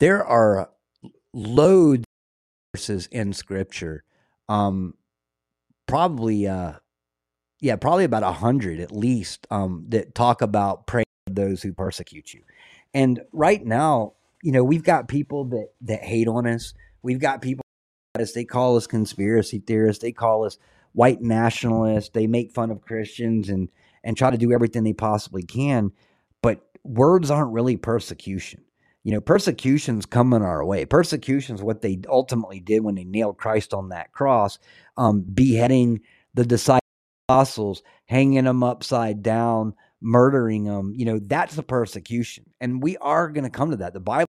there are loads of verses in Scripture. Um, probably, uh, yeah, probably about a hundred at least um, that talk about praying for those who persecute you. And right now, you know, we've got people that that hate on us. We've got people us. They call us conspiracy theorists. They call us white nationalists. They make fun of Christians and and try to do everything they possibly can. But words aren't really persecution. You know, persecution's coming our way. Persecution's what they ultimately did when they nailed Christ on that cross, um, beheading the disciples hanging them upside down, murdering them. You know, that's the persecution. And we are going to come to that. The Bible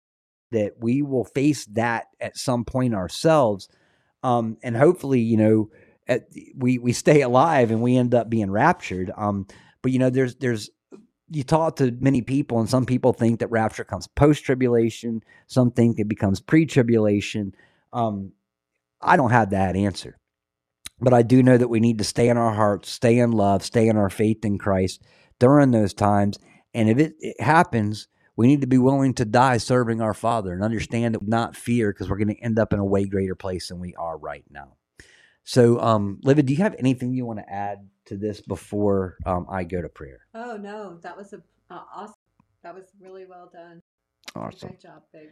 that we will face that at some point ourselves. Um, and hopefully, you know, at, we we stay alive and we end up being raptured. Um, but you know, there's there's you talk to many people, and some people think that rapture comes post tribulation. Some think it becomes pre tribulation. Um, I don't have that answer. But I do know that we need to stay in our hearts, stay in love, stay in our faith in Christ during those times. And if it, it happens, we need to be willing to die serving our Father and understand that not fear because we're going to end up in a way greater place than we are right now. So, um, Livia, do you have anything you want to add to this before um, I go to prayer? Oh no, that was a uh, awesome. That was really well done. Awesome. Great job, Big.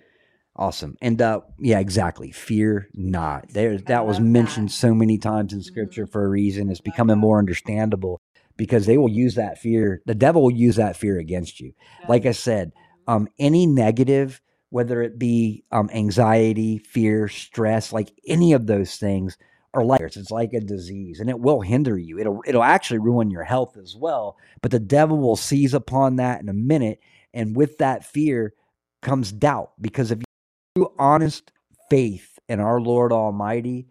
Awesome. And uh yeah, exactly. Fear not. There that was mentioned that. so many times in scripture for a reason. It's becoming more understandable because they will use that fear. The devil will use that fear against you. Like I said, um any negative whether it be um anxiety, fear, stress, like any of those things are like it's like a disease and it will hinder you. It'll it'll actually ruin your health as well. But the devil will seize upon that in a minute and with that fear comes doubt because if true, honest faith in our Lord Almighty,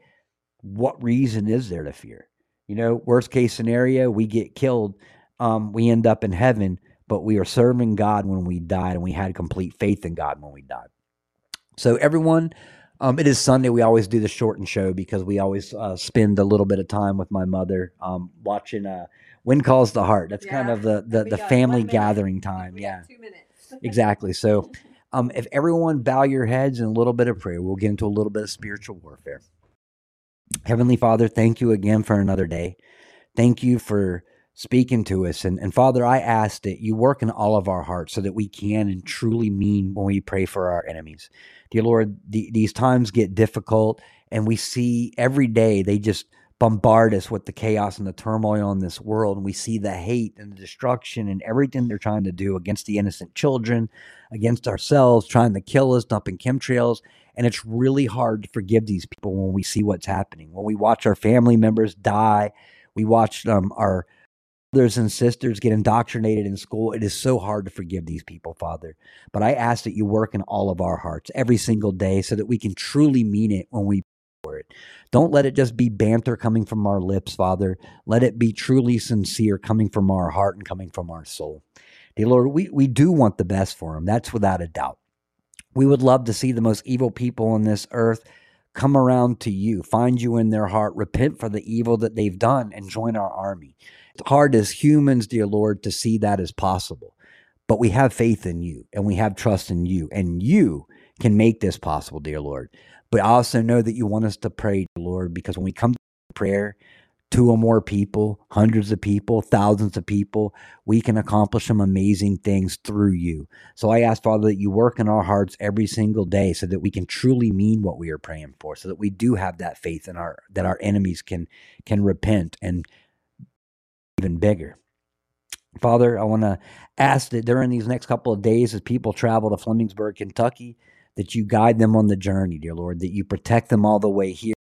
what reason is there to fear? You know, worst case scenario, we get killed, um, we end up in heaven, but we are serving God when we died, and we had complete faith in God when we died. So, everyone, um, it is Sunday. We always do the shortened show because we always uh, spend a little bit of time with my mother um, watching uh, "When Calls the Heart." That's kind of the the, the family gathering time. We Yeah, two minutes. exactly. So, um, if everyone bow your heads in a little bit of prayer, we'll get into a little bit of spiritual warfare. Heavenly Father, thank you again for another day. Thank you for speaking to us. And, and Father, I ask that you work in all of our hearts so that we can and truly mean when we pray for our enemies. Dear Lord, the, these times get difficult, and we see every day they just bombard us with the chaos and the turmoil in this world. And we see the hate and the destruction and everything they're trying to do against the innocent children, against ourselves, trying to kill us, dumping chemtrails. And it's really hard to forgive these people when we see what's happening. When we watch our family members die, we watch um, our brothers and sisters get indoctrinated in school. It is so hard to forgive these people, Father. But I ask that you work in all of our hearts every single day so that we can truly mean it when we for it. Don't let it just be banter coming from our lips, Father. Let it be truly sincere coming from our heart and coming from our soul. Dear Lord, we, we do want the best for them. That's without a doubt. We would love to see the most evil people on this earth come around to you, find you in their heart, repent for the evil that they've done, and join our army. Hard as humans, dear Lord, to see that as possible. But we have faith in you and we have trust in you, and you can make this possible, dear Lord. But I also know that you want us to pray, Lord, because when we come to prayer, two or more people, hundreds of people, thousands of people, we can accomplish some amazing things through you. So I ask, Father, that you work in our hearts every single day so that we can truly mean what we are praying for, so that we do have that faith in our that our enemies can can repent and even bigger. Father, I want to ask that during these next couple of days, as people travel to Flemingsburg, Kentucky, that you guide them on the journey, dear Lord, that you protect them all the way here,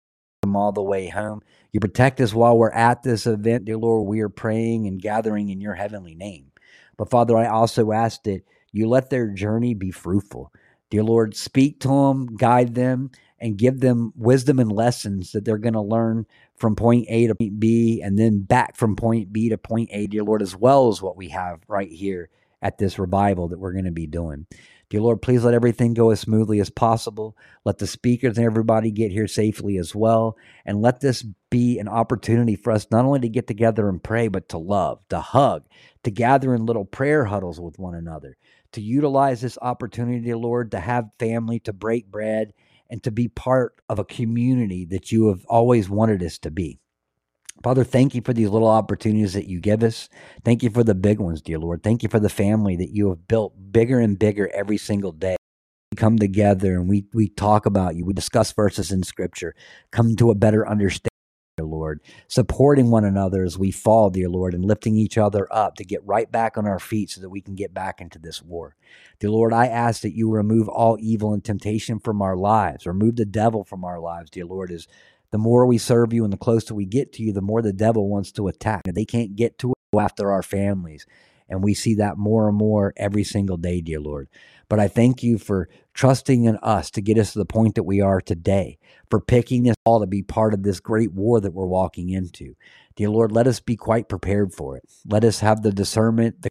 them all the way home. You protect us while we're at this event, dear Lord. We are praying and gathering in your heavenly name. But Father, I also ask that you let their journey be fruitful. Dear Lord, speak to them, guide them, and give them wisdom and lessons that they're going to learn from point A to point B and then back from point B to point A, dear Lord, as well as what we have right here at this revival that we're going to be doing. Dear Lord, please let everything go as smoothly as possible. Let the speakers and everybody get here safely as well. And let this be an opportunity for us not only to get together and pray, but to love, to hug, to gather in little prayer huddles with one another, to utilize this opportunity, Lord, to have family, to break bread, and to be part of a community that you have always wanted us to be. Father, thank you for these little opportunities that you give us. Thank you for the big ones, dear Lord. Thank you for the family that you have built bigger and bigger every single day. We come together and we we talk about you. We discuss verses in scripture, come to a better understanding, dear Lord, supporting one another as we fall, dear Lord, and lifting each other up to get right back on our feet so that we can get back into this war. Dear Lord, I ask that you remove all evil and temptation from our lives, remove the devil from our lives, dear Lord, as the more we serve you and the closer we get to you, the more the devil wants to attack. They can't get to after our families. And we see that more and more every single day, dear Lord. But I thank you for trusting in us to get us to the point that we are today, for picking us all to be part of this great war that we're walking into. Dear Lord, let us be quite prepared for it. Let us have the discernment, the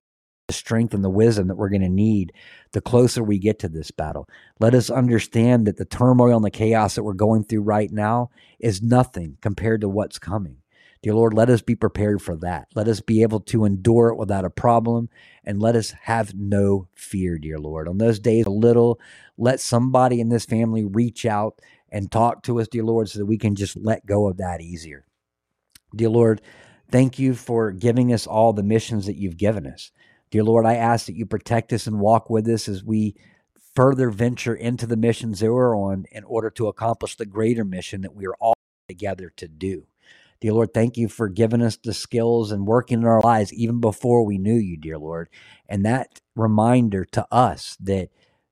strength, and the wisdom that we're going to need the closer we get to this battle. Let us understand that the turmoil and the chaos that we're going through right now is nothing compared to what's coming. Dear Lord, let us be prepared for that. Let us be able to endure it without a problem and let us have no fear, dear Lord. On those days, a little, let somebody in this family reach out and talk to us, dear Lord, so that we can just let go of that easier. Dear Lord, thank you for giving us all the missions that you've given us. Dear Lord, I ask that you protect us and walk with us as we further venture into the missions that we're on in order to accomplish the greater mission that we are all together to do. Dear Lord, thank you for giving us the skills and working in our lives even before we knew you, dear Lord. And that reminder to us that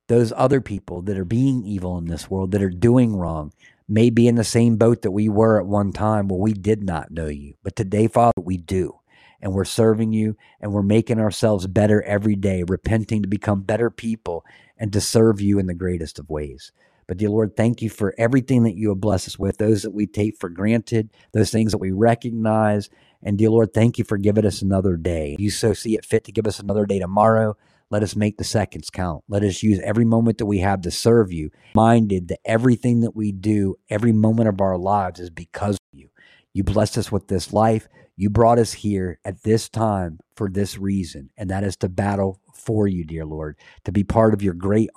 those other people that are being evil in this world, that are doing wrong, may be in the same boat that we were at one time where we did not know you. But today, Father, we do and we're serving you and we're making ourselves better every day, repenting to become better people and to serve you in the greatest of ways. But dear Lord, thank you for everything that you have blessed us with, those that we take for granted, those things that we recognize. And dear Lord, thank you for giving us another day. You so see it fit to give us another day tomorrow. Let us make the seconds count. Let us use every moment that we have to serve you, minded that everything that we do, every moment of our lives is because of you. You blessed us with this life. You brought us here at this time for this reason, and that is to battle for you, dear Lord, to be part of your great.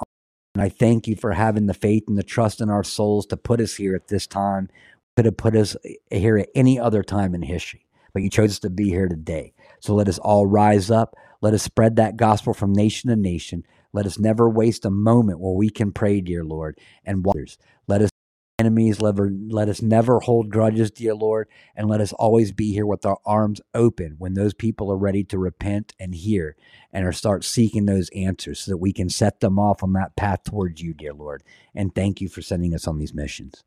And I thank you for having the faith and the trust in our souls to put us here at this time. Could have put us eh, here at any other time in history, but you chose us to be here today. So let us all rise up. Let us spread that gospel from nation to nation. Let us never waste a moment where we can pray, dear Lord, and others. Let us enemies. Let, let us never hold grudges, dear Lord, and let us always be here with our arms open when those people are ready to repent and hear and are start seeking those answers so that we can set them off on that path towards you, dear Lord. And thank you for sending us on these missions.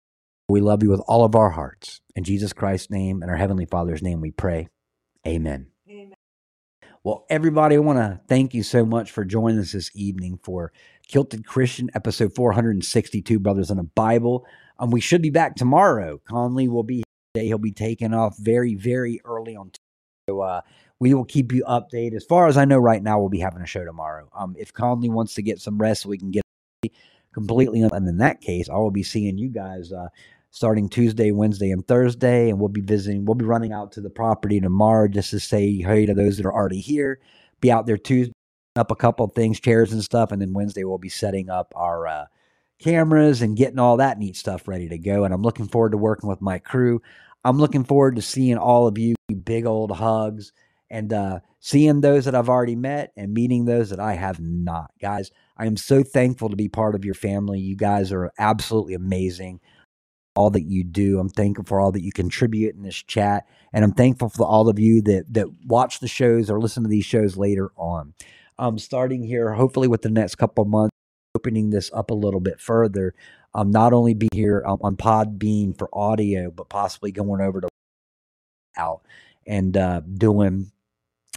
We love you with all of our hearts. In Jesus Christ's name and our Heavenly Father's name we pray. Amen. Well, everybody, I want to thank you so much for joining us this evening for Kilted Christian, episode 462, Brothers in a Bible. Um, we should be back tomorrow. Conley will be today. He'll be taking off very, very early on. Tuesday. So uh, we will keep you updated. As far as I know right now, we'll be having a show tomorrow. Um, if Conley wants to get some rest, we can get completely. And in that case, I will be seeing you guys uh, starting Tuesday, Wednesday, and Thursday. And we'll be visiting, we'll be running out to the property tomorrow just to say hey to those that are already here. Be out there Tuesday, up a couple things, chairs and stuff. And then Wednesday, we'll be setting up our uh, cameras and getting all that neat stuff ready to go. And I'm looking forward to working with my crew. I'm looking forward to seeing all of you. Big old hugs and uh, seeing those that I've already met and meeting those that I have not. Guys, I am so thankful to be part of your family. You guys are absolutely amazing. All that you do. I'm thankful for all that you contribute in this chat. And I'm thankful for all of you that that watch the shows or listen to these shows later on. Um, starting here, hopefully with the next couple months, opening this up a little bit further. Um, not only be here um, on Podbean for audio, but possibly going over to out and uh, doing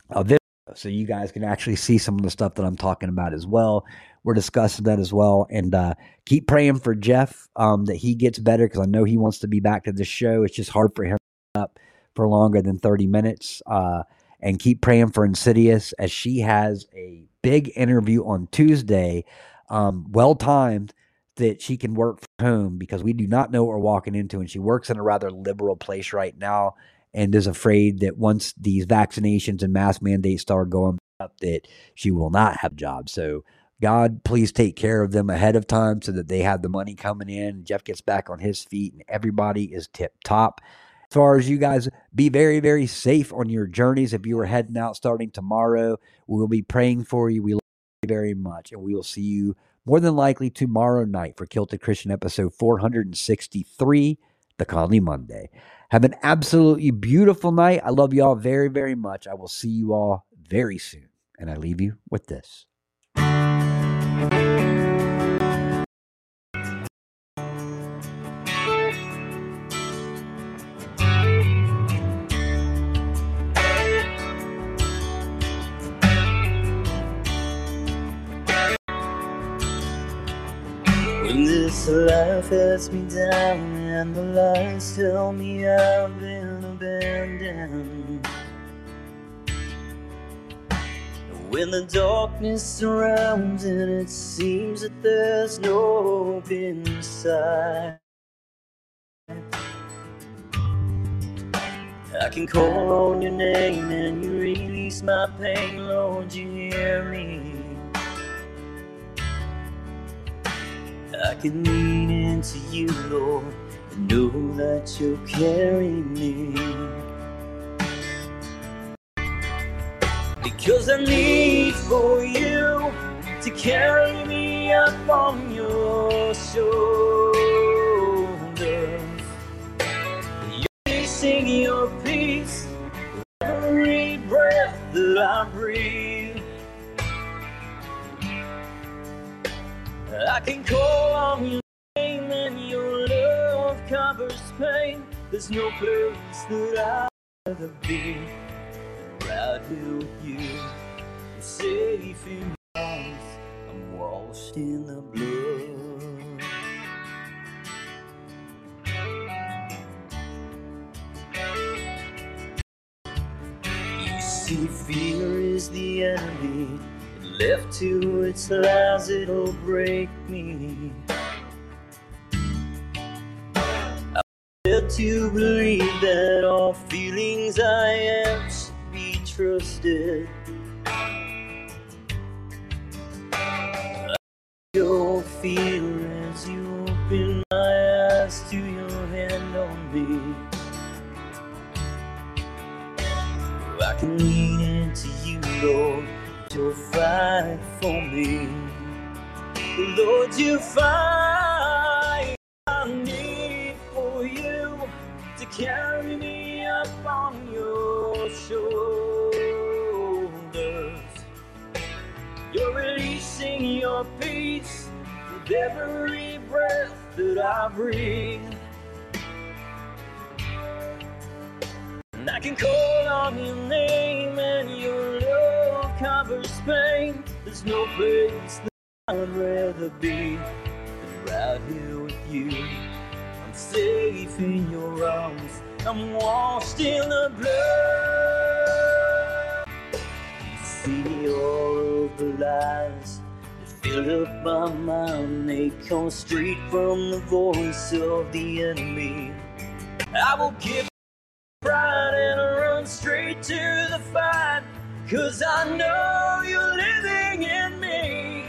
a video so you guys can actually see some of the stuff that I'm talking about as well. We're discussing that as well, and uh, keep praying for Jeff um, that he gets better because I know he wants to be back to the show. It's just hard for him up for longer than 30 minutes. Uh, and keep praying for Insidious as she has a big interview on Tuesday, um, well timed that she can work from home because we do not know what we're walking into, and she works in a rather liberal place right now and is afraid that once these vaccinations and mask mandates start going up, that she will not have jobs. So God, please take care of them ahead of time so that they have the money coming in. Jeff gets back on his feet and everybody is tip top. As far as you guys, be very, very safe on your journeys. If you are heading out starting tomorrow, we will be praying for you. We very much. And we will see you more than likely tomorrow night for Kilted Christian episode 463, the Conley Monday. Have an absolutely beautiful night. I love you all very, very much. I will see you all very soon. And I leave you with this. This life has me down and the lies tell me I've been abandoned. When the darkness surrounds and it seems that there's no hope inside. I can call on your name and you release my pain, Lord, you hear me. I can lean into you, Lord, and know that you'll carry me. Because I need for you to carry me up on your There's no place that I'd rather be. Right here with you, I'm safe in your arms. I'm washed in the blood. You see, fear is the enemy. Left to its lies, it'll break me. To believe that all feelings I am should be trusted. Of the enemy. I will give pride and run straight to the fight. Cause I know you're living in me.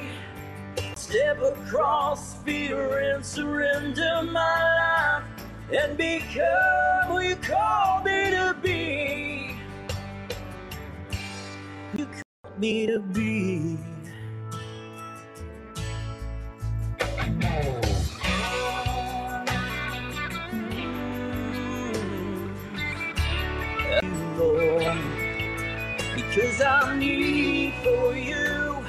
Step across fear and surrender my life and become who you called me to be. You called me to be. I need for you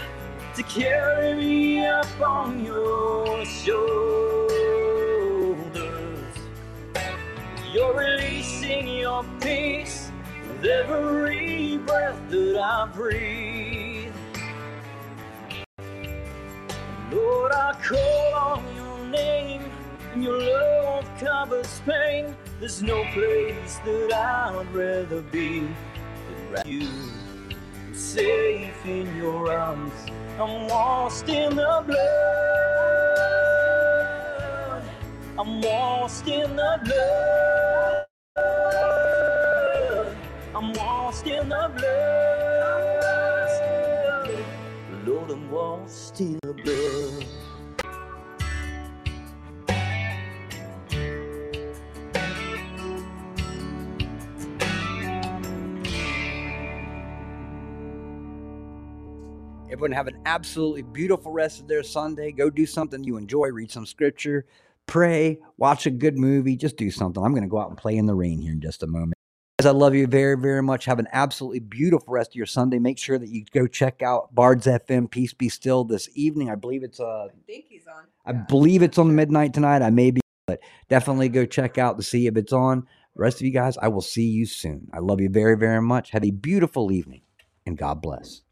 to carry me up on your shoulders. You're releasing your peace with every breath that I breathe. Lord, I call on your name, and your love covers pain. There's no place that I'd rather be than you. Safe in your arms. I'm lost in the blood. I'm lost in the blood. Everyone have an absolutely beautiful rest of their Sunday. Go do something you enjoy, read some scripture, pray, watch a good movie, just do something. I'm going to go out and play in the rain here in just a moment. Guys, I love you very, very much. Have an absolutely beautiful rest of your Sunday. Make sure that you go check out Bards FM, Peace Be Still this evening. I believe it's uh I think he's on. I believe it's on midnight tonight. I may be, but definitely go check out to see if it's on. The rest of you guys, I will see you soon. I love you very, very much. Have a beautiful evening and God bless.